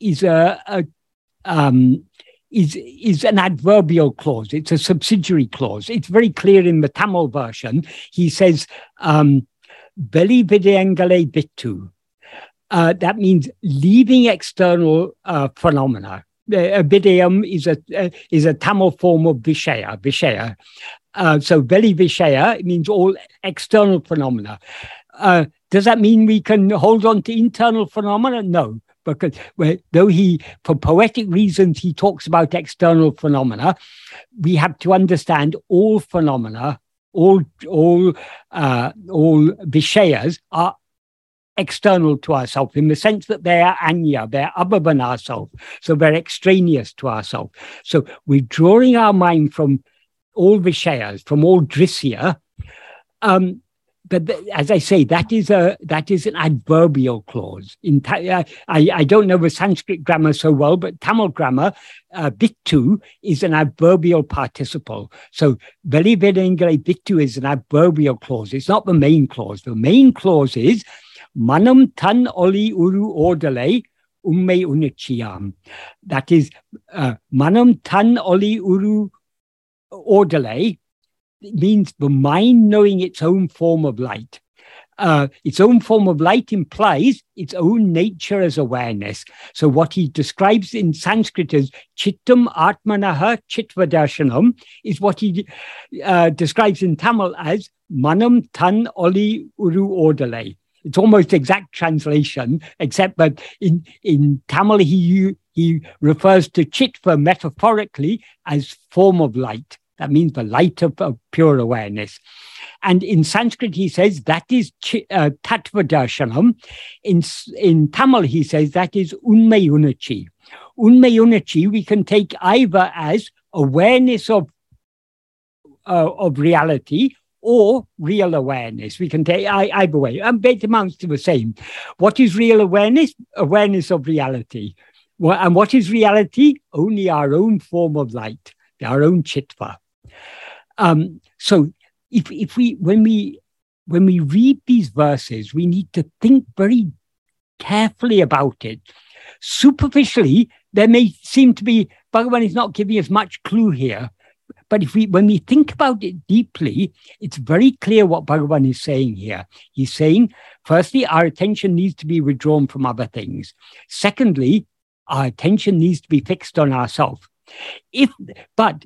A: is a, a um, is is an adverbial clause. It's a subsidiary clause. It's very clear in the Tamil version. He says, um, "Veli videngale bitu." Uh, that means leaving external uh, phenomena. Uh, is a uh, is a Tamil form of Vishaya. Vishaya. Uh, so Veli Vishaya means all external phenomena. Uh, does that mean we can hold on to internal phenomena? No because though he, for poetic reasons, he talks about external phenomena, we have to understand all phenomena, all all uh, all vishayas are external to ourselves in the sense that they are anya, they're other than ourselves, so they're extraneous to ourselves. So we're drawing our mind from all vishayas, from all drisya, um, but as I say, that is a that is an adverbial clause. In uh, I, I don't know the Sanskrit grammar so well, but Tamil grammar, uh, bittu is an adverbial participle. So very vedengale bittu is an adverbial clause. It's not the main clause. The main clause is manam tan oli uru ordale umme. That is uh, manam tan oli uru ordale means the mind knowing its own form of light. Uh, its own form of light implies its own nature as awareness. So, what he describes in Sanskrit as chittam atmanaha chittvadarshanam is what he uh, describes in Tamil as manam tan oli uru ordale. It's almost exact translation, except that in, in Tamil he, he refers to chitva metaphorically as form of light. That means the light of, of pure awareness. And in Sanskrit, he says that is uh. In, in Tamil, he says that is unme unachi. Unme unachi, we can take either as awareness of, uh, of reality or real awareness. We can take either way. And it amounts to the same. What is real awareness? Awareness of reality. And what is reality? Only our own form of light, our own chitva. Um, so if, if we when we when we read these verses, we need to think very carefully about it. Superficially, there may seem to be Bhagavan is not giving us much clue here. But if we when we think about it deeply, it's very clear what Bhagavan is saying here. He's saying, firstly, our attention needs to be withdrawn from other things. Secondly, our attention needs to be fixed on ourselves. If, but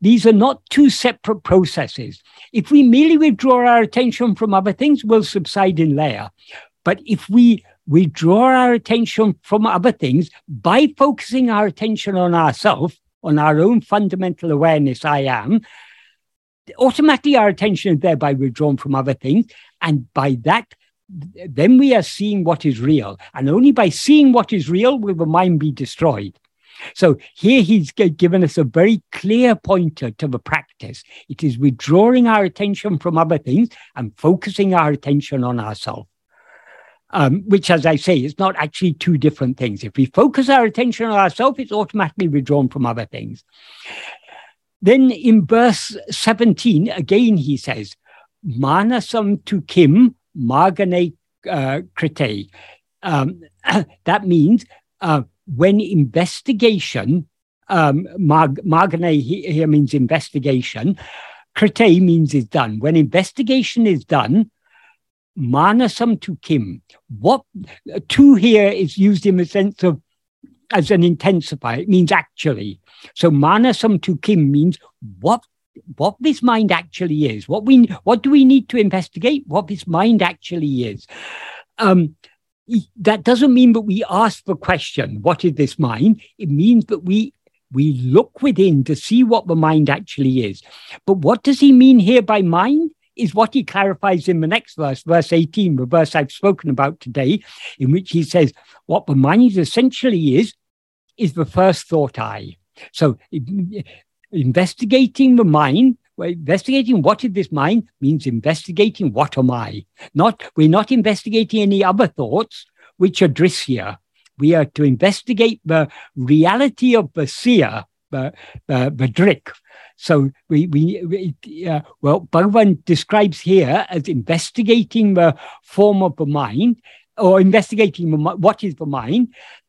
A: these are not two separate processes. If we merely withdraw our attention from other things, we'll subside in laya. But if we withdraw our attention from other things by focusing our attention on ourselves, on our own fundamental awareness, I am, automatically our attention is thereby withdrawn from other things. And by that, then we are seeing what is real. And only by seeing what is real will the mind be destroyed. So here he's given us a very clear pointer to the practice. It is withdrawing our attention from other things and focusing our attention on ourselves. Um, which, as I say, is not actually two different things. If we focus our attention on ourselves, it's automatically withdrawn from other things. Then in verse 17, again, he says, Manasam tu kim margane uh, krite. Um, that means uh, when investigation, um, Mag- here means investigation, Krite means is done. When investigation is done, manasam to kim. What to here is used in the sense of as an intensifier. It means actually. So manasam to kim means what what this mind actually is. What we what do we need to investigate? What this mind actually is. Um, that doesn't mean that we ask the question, what is this mind? It means that we we look within to see what the mind actually is. But what does he mean here by mind? Is what he clarifies in the next verse, verse 18, the verse I've spoken about today, in which he says, What the mind essentially is, is the first thought I. So investigating the mind well, investigating what is this mind means investigating what am I. Not we're not investigating any other thoughts which are drisya. We are to investigate the reality of the seer, the, the, the. So we, we, we uh, well, Bhagavan describes here as investigating the form of the mind or investigating what is the mind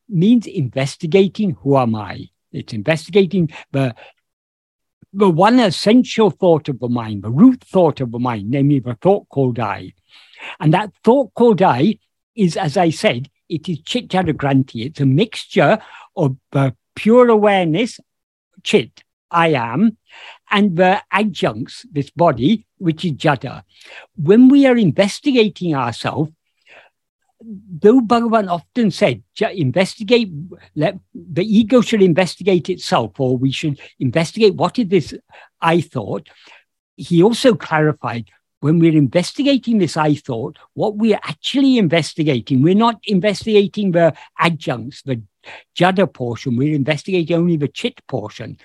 A: means investigating who am I. It's investigating the the one essential thought of the mind, the root thought of the mind, namely the thought called I. And that thought called I is, as I said, it is chit granthi. It's a mixture of the pure awareness, chit, I am, and the adjuncts, this body, which is jada. When we are investigating ourselves, though Bhagavan often said, investigate, let, the ego should investigate itself, or we should investigate what is this I thought, he also clarified when we're investigating this I thought, what we're actually investigating, we're not investigating the adjuncts, the jada portion, we're investigating only the chit portion.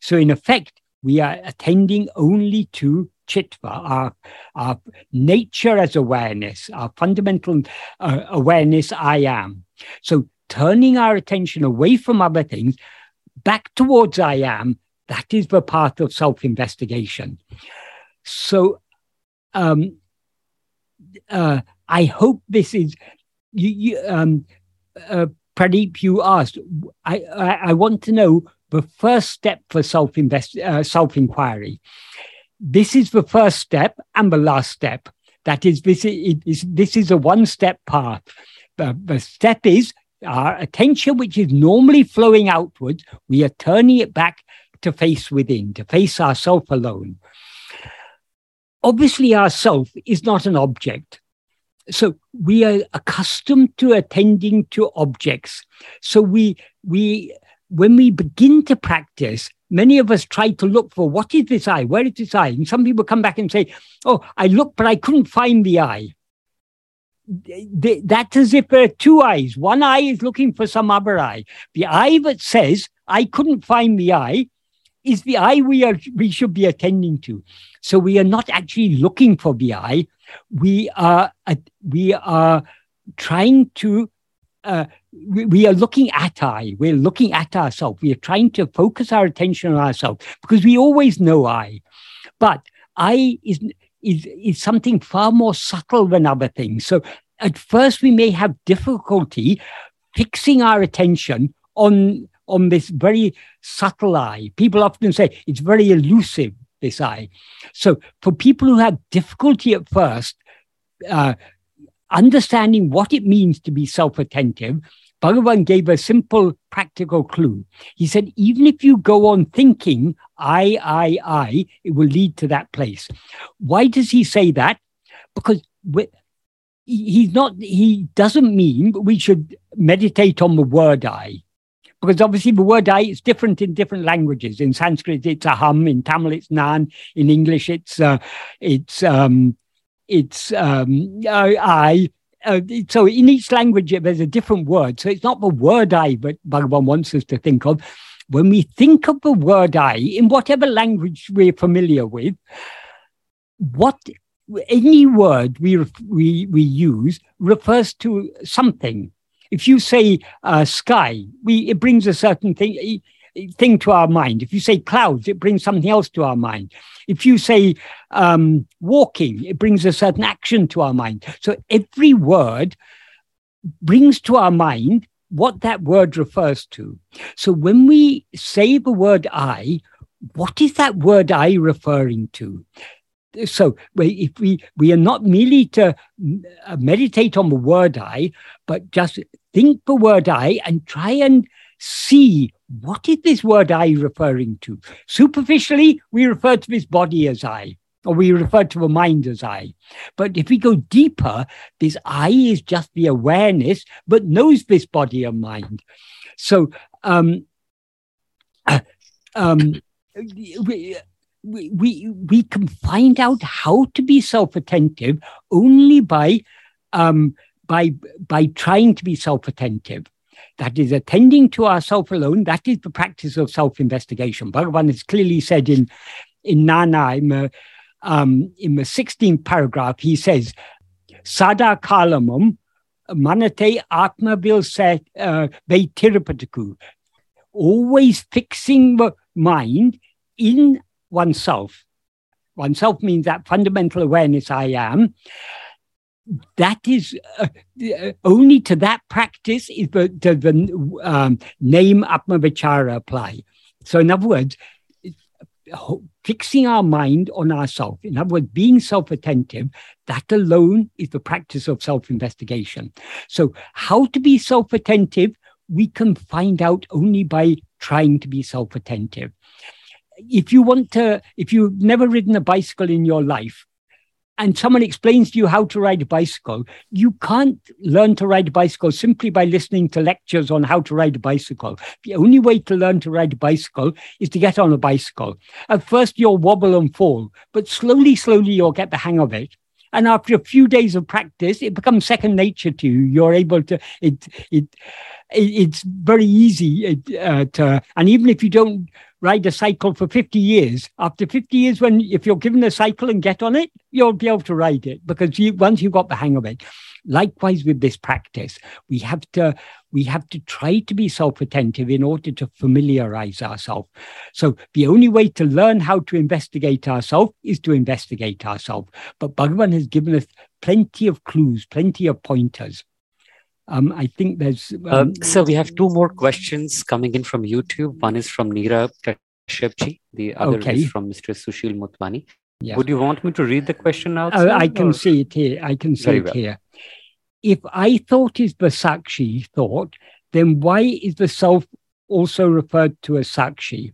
A: So, in effect, we are attending only to chitva, our, our nature as awareness, our fundamental uh, awareness, I am. So turning our attention away from other things back towards I am, that is the path of self investigation. So um, uh, I hope this is, you, you, um, uh, Pradeep, you asked, I, I, I, want to know the first step for self invest uh, self inquiry this is the first step and the last step. That is, this is, this is a one step path. The, the step is our attention, which is normally flowing outwards, we are turning it back to face within, to face ourself alone. Obviously, ourself is not an object. So we are accustomed to attending to objects. So we we when we begin to practice, many of us try to look for what is this eye? Where is this eye? And some people come back and say, Oh, I looked, but I couldn't find the eye. That's as if there are two eyes. One eye is looking for some other eye. The eye that says, I couldn't find the eye, is the eye we are we should be attending to. So we are not actually looking for the I. We are we are trying to uh, we, are looking at I. We're looking at ourselves. We are trying to focus our attention on ourselves because we always know I. But I is, is, is something far more subtle than other things. So at first, we may have difficulty fixing our attention on, on this very subtle I. People often say it's very elusive, this I. So for people who have difficulty at first, uh, understanding what it means to be self attentive, Bhagavan gave a simple practical clue. He said, even if you go on thinking, I, I, I, it will lead to that place. Why does he say that? Because he's not, he doesn't mean we should meditate on the word I. Because obviously the word I is different in different languages. In Sanskrit, it's aham. In Tamil, it's nan. In English, it's uh, it's um, it's um, I. Uh, so in each language there's a different word. So it's not the word I, but Bhagavan wants us to think of. When we think of the word I in whatever language we're familiar with, what any word we we we use refers to something. If you say uh, sky, we it brings a certain thing thing to our mind. If you say clouds, it brings something else to our mind. If you say um, walking, it brings a certain action to our mind. So every word brings to our mind what that word refers to. So when we say the word I, what is that word I referring to? So if we we are not merely to meditate on the word I, but just think the word I and try and see what is this word I referring to? Superficially, we refer to this body as I, or we refer to the mind as I. But if we go deeper, this I is just the awareness, but knows this body and mind. So, um, uh, um, we, we, we can find out how to be self-attentive only by um, by by trying to be self-attentive that is attending to ourself alone. That is the practice of self investigation. Bhagavan has clearly said in, in Nana, in the, um, in the 16th paragraph, he says, Sada kalamam manate atma vil set uh, Always fixing the mind in oneself. Oneself means that fundamental awareness I am. That is uh, only to that practice is the, the, the um, name Atmavichara apply. So, in other words, fixing our mind on ourselves, in other words, being self attentive, that alone is the practice of self investigation. So, how to be self attentive, we can find out only by trying to be self attentive. If you want to, if you've never ridden a bicycle in your life, and someone explains to you how to ride a bicycle, you can't learn to ride a bicycle simply by listening to lectures on how to ride a bicycle. The only way to learn to ride a bicycle is to get on a bicycle. At first, you'll wobble and fall, but slowly, slowly, you'll get the hang of it. And after a few days of practice, it becomes second nature to you. You're able to, it, it, it's very easy uh, to, and even if you don't ride a cycle for 50 years, after 50 years, when if you're given a cycle and get on it, you'll be able to ride it because you, once you've got the hang of it. Likewise with this practice, we have to we have to try to be self-attentive in order to familiarize ourselves. So the only way to learn how to investigate ourselves is to investigate ourselves. But Bhagavan has given us plenty of clues, plenty of pointers. Um, I think there's. Um,
B: uh, so we have two more questions coming in from YouTube. One is from Neera Kashyapji. The other okay. is from Mr. Sushil Mutwani. Yes. Would you want me to read the question out?
A: Uh, I can or? see it here. I can see Very it well. here. If I thought is the Sakshi thought, then why is the self also referred to as Sakshi?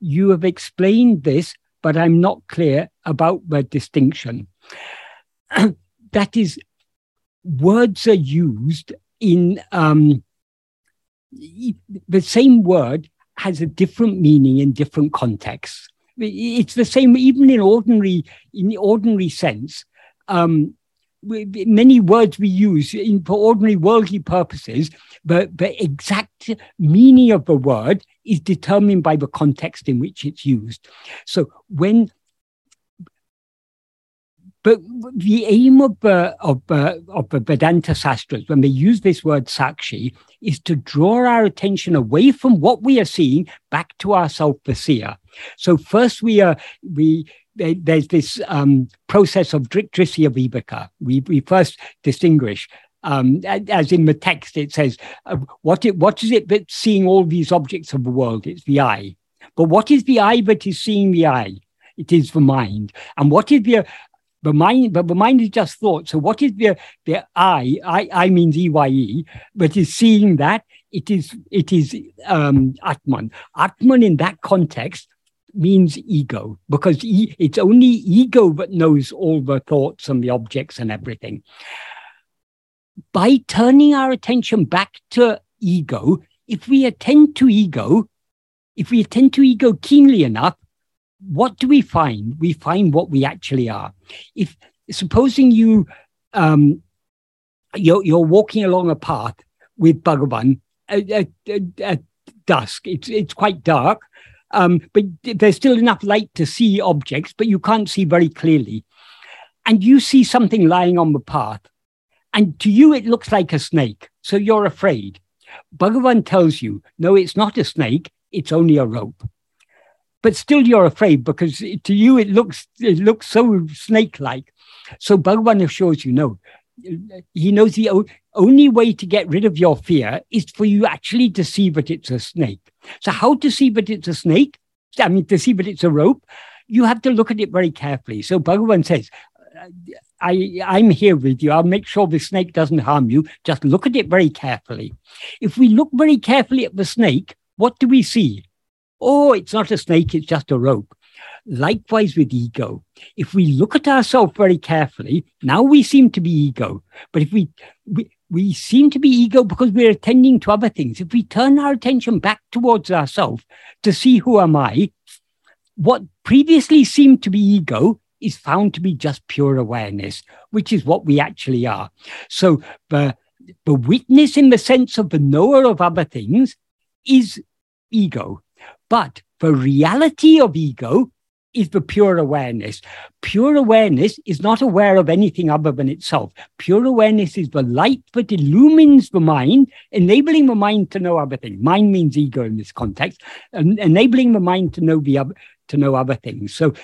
A: You have explained this, but I'm not clear about the distinction. that is, words are used in um, the same word has a different meaning in different contexts. It's the same even in ordinary in the ordinary sense. Um, many words we use in, for ordinary worldly purposes, but the exact meaning of the word is determined by the context in which it's used. So when but the aim of, uh, of, uh, of the Vedanta Sastras, when they use this word sakshi, is to draw our attention away from what we are seeing back to our self the seer. So first we are we there's this um, process of drisya viveka. We we first distinguish. Um, as in the text, it says, uh, what, it, what is it that's seeing all these objects of the world? It's the eye. But what is the eye that is seeing the eye? It is the mind. And what is the the mind, but the mind is just thought. So what is the the I? I, I means E Y E, but is seeing that it is it is um, Atman. Atman in that context means ego because e- it's only ego that knows all the thoughts and the objects and everything. By turning our attention back to ego, if we attend to ego, if we attend to ego keenly enough, what do we find? We find what we actually are. If supposing you um, you're, you're walking along a path with Bhagavan at, at, at dusk, it's it's quite dark, um, but there's still enough light to see objects, but you can't see very clearly. And you see something lying on the path, and to you it looks like a snake, so you're afraid. Bhagavan tells you, no, it's not a snake, it's only a rope but still you're afraid because to you it looks it looks so snake-like. So Bhagavan assures you, no, he knows the only way to get rid of your fear is for you actually to see that it's a snake. So how to see that it's a snake? I mean, to see that it's a rope, you have to look at it very carefully. So Bhagavan says, I, I'm here with you. I'll make sure the snake doesn't harm you. Just look at it very carefully. If we look very carefully at the snake, what do we see? Oh, it's not a snake, it's just a rope. Likewise with ego. If we look at ourselves very carefully, now we seem to be ego. But if we, we, we seem to be ego because we're attending to other things. If we turn our attention back towards ourselves to see who am I, what previously seemed to be ego is found to be just pure awareness, which is what we actually are. So the, the witness in the sense of the knower of other things is ego. But the reality of ego is the pure awareness. Pure awareness is not aware of anything other than itself. Pure awareness is the light that illumines the mind, enabling the mind to know other things. Mind means ego in this context, and enabling the mind to know the other, to know other things. So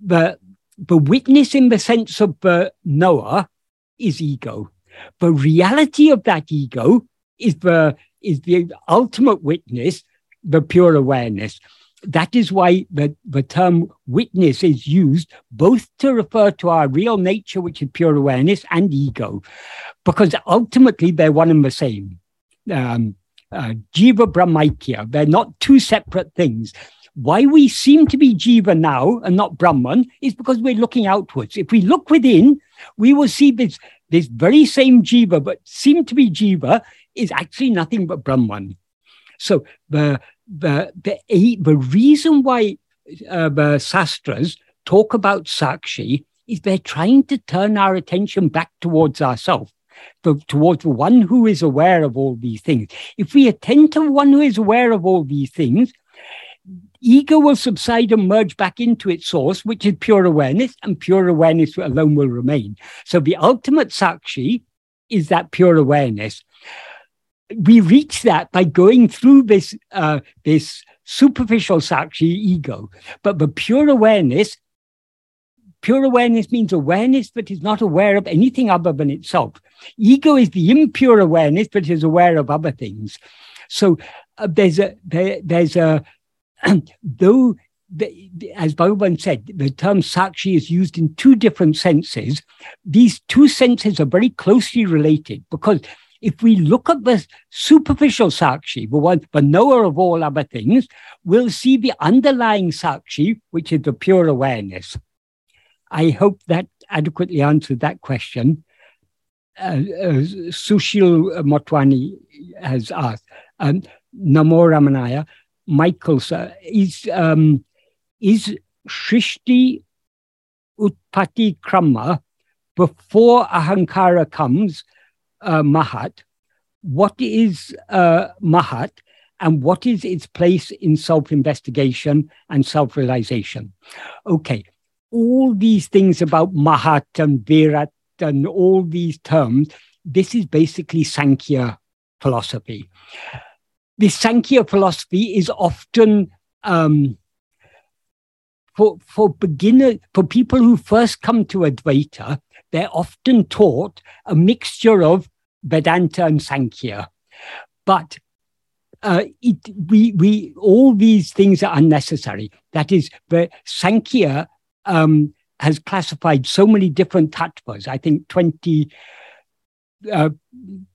A: the the witness in the sense of the knower is ego. The reality of that ego is the is the ultimate witness, the pure awareness that is why the, the term witness is used both to refer to our real nature, which is pure awareness, and ego, because ultimately they're one and the same. Um, uh, Jiva Brahmaikya, they're not two separate things. Why we seem to be Jiva now and not Brahman is because we're looking outwards. If we look within, we will see this, this very same Jiva, but seem to be Jiva, is actually nothing but Brahman. So the the the the reason why uh, the sastras talk about sakshi is they're trying to turn our attention back towards ourselves, towards the one who is aware of all these things. If we attend to one who is aware of all these things, ego will subside and merge back into its source, which is pure awareness, and pure awareness alone will remain. So the ultimate sakshi is that pure awareness we reach that by going through this uh, this superficial sakshi ego, but the pure awareness. Pure awareness means awareness that is not aware of anything other than itself. Ego is the impure awareness that is aware of other things. So uh, there's a there, there's a though the, as Bhagavan said, the term sakshi is used in two different senses. These two senses are very closely related because if we look at the superficial Sakshi, the one, the knower of all other things, we'll see the underlying Sakshi, which is the pure awareness. I hope that adequately answered that question. Uh, uh, Sushil Motwani has asked, um, Namo Ramanaya, Michael, sir, is, um, is Shrishti Utpati Krama before Ahankara comes uh, Mahat, what is uh, Mahat, and what is its place in self investigation and self realization? Okay, all these things about Mahat and Virat and all these terms, this is basically Sankhya philosophy. This Sankhya philosophy is often um, for for beginner for people who first come to Advaita, they're often taught a mixture of Vedanta and Sankhya. But uh, it, we, we, all these things are unnecessary. That is, Sankhya um, has classified so many different tattvas. I think 20, uh,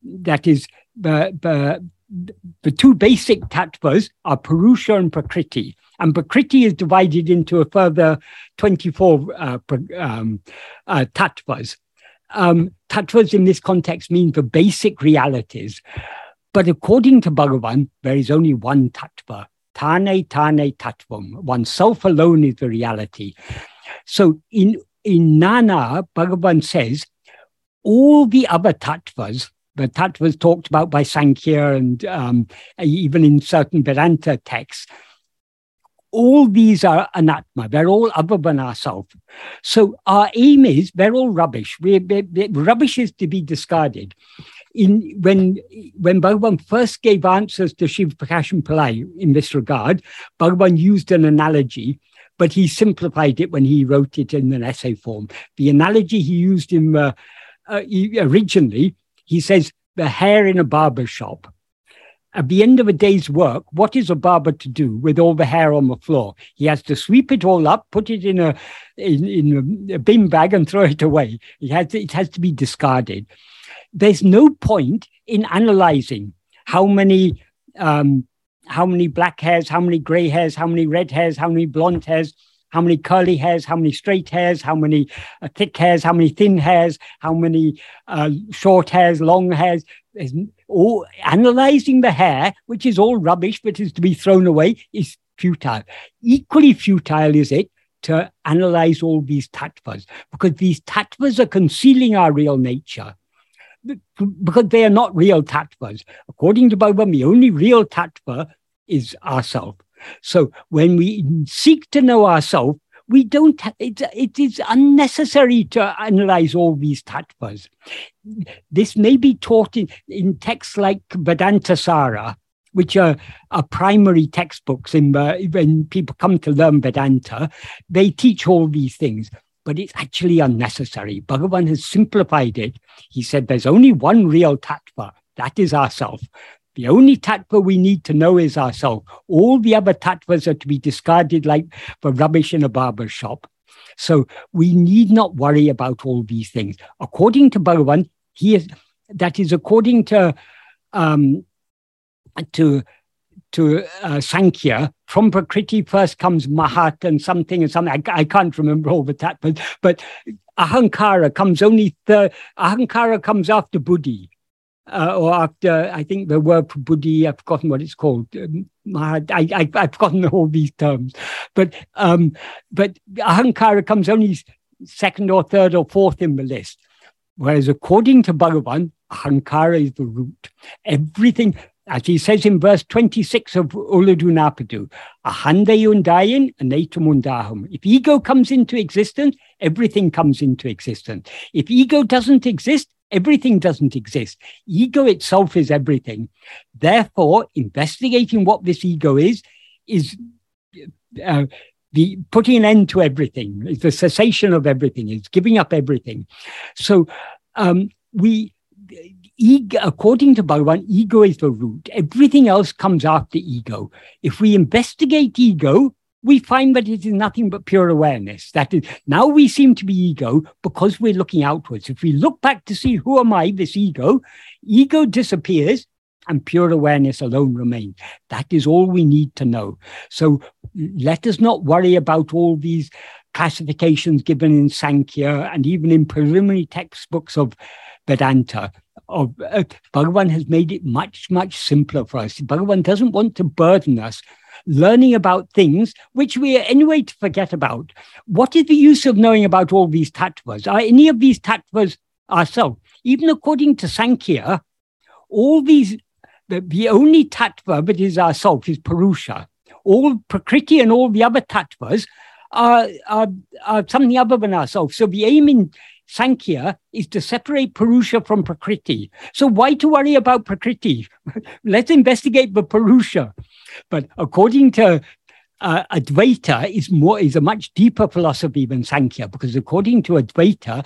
A: that is, the, the, two basic tattvas are Purusha and Prakriti. And Prakriti is divided into a further 24 uh, um, uh, tattvas um, tattvas in this context mean the basic realities. But according to Bhagavan, there is only one tattva. Tane tane tattvam. Oneself alone is the reality. So in, in Nan Ar, Bhagavan says, all the other tattvas, the was talked about by Sankhya and um, even in certain Vedanta texts, all these are anatma. They're all other than ourselves. So our aim is they're all rubbish. we rubbish is to be discarded. In when when Bhagavan first gave answers to Sivaprakasam Pillai in this regard, Bhagavan used an analogy, but he simplified it when he wrote it in an essay form. The analogy he used in uh, uh, originally, he says the hair in a barber shop at the end of a day's work, what is a barber to do with all the hair on the floor? He has to sweep it all up, put it in a in, in a bin bag, and throw it away. It has it has to be discarded. There's no point in analyzing how many um, how many black hairs, how many gray hairs, how many red hairs, how many blonde hairs, how many curly hairs, how many straight hairs, how many uh, thick hairs, how many thin hairs, how many uh, short hairs, long hairs. All analyzing the hair, which is all rubbish but is to be thrown away, is futile. Equally futile is it to analyze all these tattvas because these tattvas are concealing our real nature because they are not real tattvas. According to Bhagavan, the only real tattva is ourself. So when we seek to know ourselves, we don't, it, it is unnecessary to analyze all these tattvas. This may be taught in, in texts like Vedanta Sara, which are, are primary textbooks in, uh, when people come to learn Vedanta. They teach all these things but it's actually unnecessary. Bhagavan has simplified it. He said there's only one real tattva, that is ourself. The only tattva we need to know is ourselves. All the other tattvas are to be discarded like for rubbish in a barber shop. So we need not worry about all these things. According to Bhagavan, he is that is according to um, to to uh, Sankhya, from Prakriti first comes Mahat and something and something. I, I can't remember all the that, but, Ahankara comes only, the Ahankara comes after Buddhi. Uh, or after, I think the word for Buddhi, I've forgotten what it's called. Um, I, I, I've forgotten all these terms. But, um, but Ahankara comes only second or third or fourth in the list. Whereas according to Bhagavan, Ahankara is the root. Everything, as he says in verse 26 of Ulladu Narpadu, Ahandayundayan anatamundahum. If ego comes into existence, everything comes into existence. If ego doesn't exist, everything doesn't exist. Ego itself is everything. Therefore, investigating what this ego is, is uh, the putting an end to everything, is the cessation of everything, is giving up everything. So um, we ego, according to Bhagavan, ego is the root. Everything else comes after ego. If we investigate ego, we find that it is nothing but pure awareness. That is, now we seem to be ego because we're looking outwards. If we look back to see who am I, this ego, ego disappears and pure awareness alone remains. That is all we need to know. So let us not worry about all these classifications given in Sankhya and even in preliminary textbooks of Vedanta of uh, Bhagavan has made it much, much simpler for us. Bhagavan doesn't want to burden us learning about things which we are anyway to forget about. What is the use of knowing about all these tattvas? Are any of these tattvas ourselves? Even according to Sankhya, all these, the, the only tattva that is ourself is Purusha. All Prakriti and all the other tattvas are, are, are something other than ourselves. So the aim in Sankhya is to separate Purusha from Prakriti. So why to worry about Prakriti? Let's investigate the Purusha. But according to uh, Advaita is more is a much deeper philosophy than Sankhya because according to Advaita,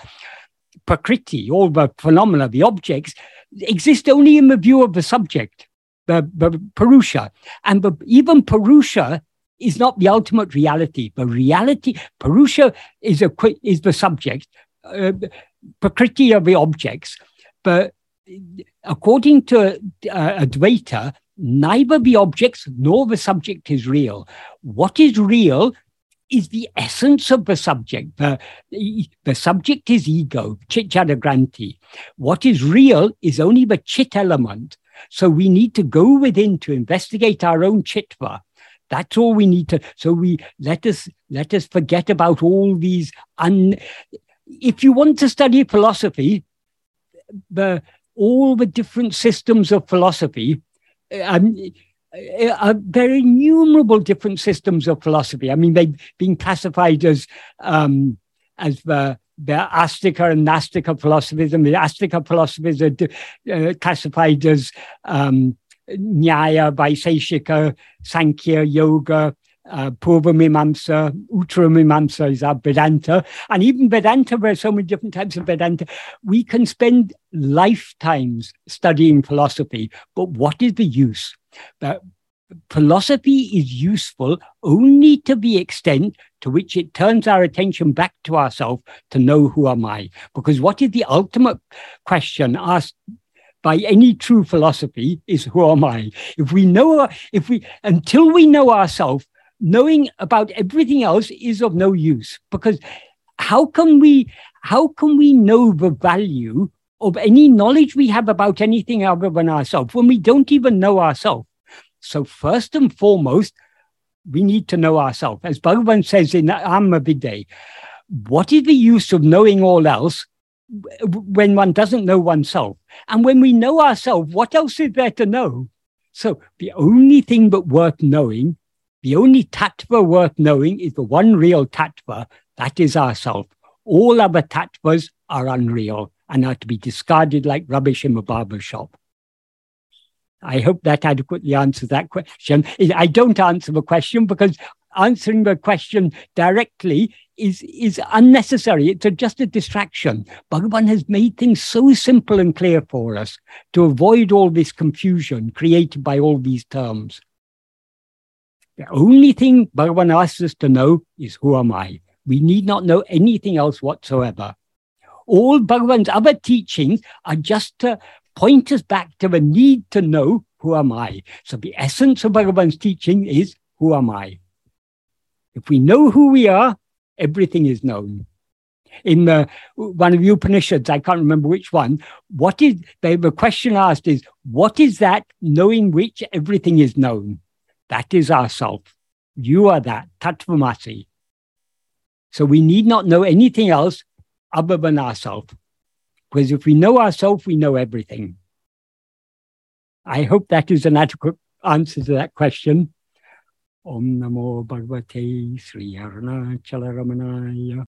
A: Prakriti, all the phenomena, the objects, exist only in the view of the subject, the, the Purusha. And the, even Purusha is not the ultimate reality. The reality, Purusha is, a, is the subject, uh, Prakriti of the objects, but according to uh, Advaita, neither the objects nor the subject is real. What is real is the essence of the subject. The, the subject is ego, chit granthi. What is real is only the chit element. So we need to go within to investigate our own chitva. That's all we need to. So we let us let us forget about all these un if you want to study philosophy, the, all the different systems of philosophy, um, are very innumerable different systems of philosophy. I mean, they've been classified as um, as the the Astika and Nastika philosophies, the Astika philosophies are uh, classified as um, Nyaya, Vaiseshika, Sankhya, Yoga, uh, Purva Mimamsa, is our Vedanta. And even Vedanta, there are so many different types of Vedanta. We can spend lifetimes studying philosophy, but what is the use? That philosophy is useful only to the extent to which it turns our attention back to ourselves to know who am I. Because what is the ultimate question asked by any true philosophy is who am I? If we know, if we, until we know ourselves, knowing about everything else is of no use because how can we how can we know the value of any knowledge we have about anything other than ourselves when we don't even know ourselves? So first and foremost we need to know ourselves. As bhagavan says in Anma Viddai, what is the use of knowing all else when one doesn't know oneself? And when we know ourselves what else is there to know? So the only thing but worth knowing The only tattva worth knowing is the one real tattva, that is ourself. All other tattvas are unreal and are to be discarded like rubbish in a barber shop. I hope that adequately answers that question. I don't answer the question because answering the question directly is, is unnecessary. It's a, just a distraction. Bhagavan has made things so simple and clear for us to avoid all this confusion created by all these terms. The only thing Bhagavan asks us to know is who am I? We need not know anything else whatsoever. All Bhagavan's other teachings are just to point us back to the need to know who am I. So the essence of Bhagavan's teaching is who am I? If we know who we are, everything is known. In the, one of the Upanishads, I can't remember which one, what is the, the question asked is, what is that knowing which everything is known? That is ourself. You are that, Tattvamasi. So we need not know anything else other than ourself. Because if we know ourself, we know everything. I hope that is an adequate answer to that question. Om Namo Bhagavate Sri Arunachala Ramanaya.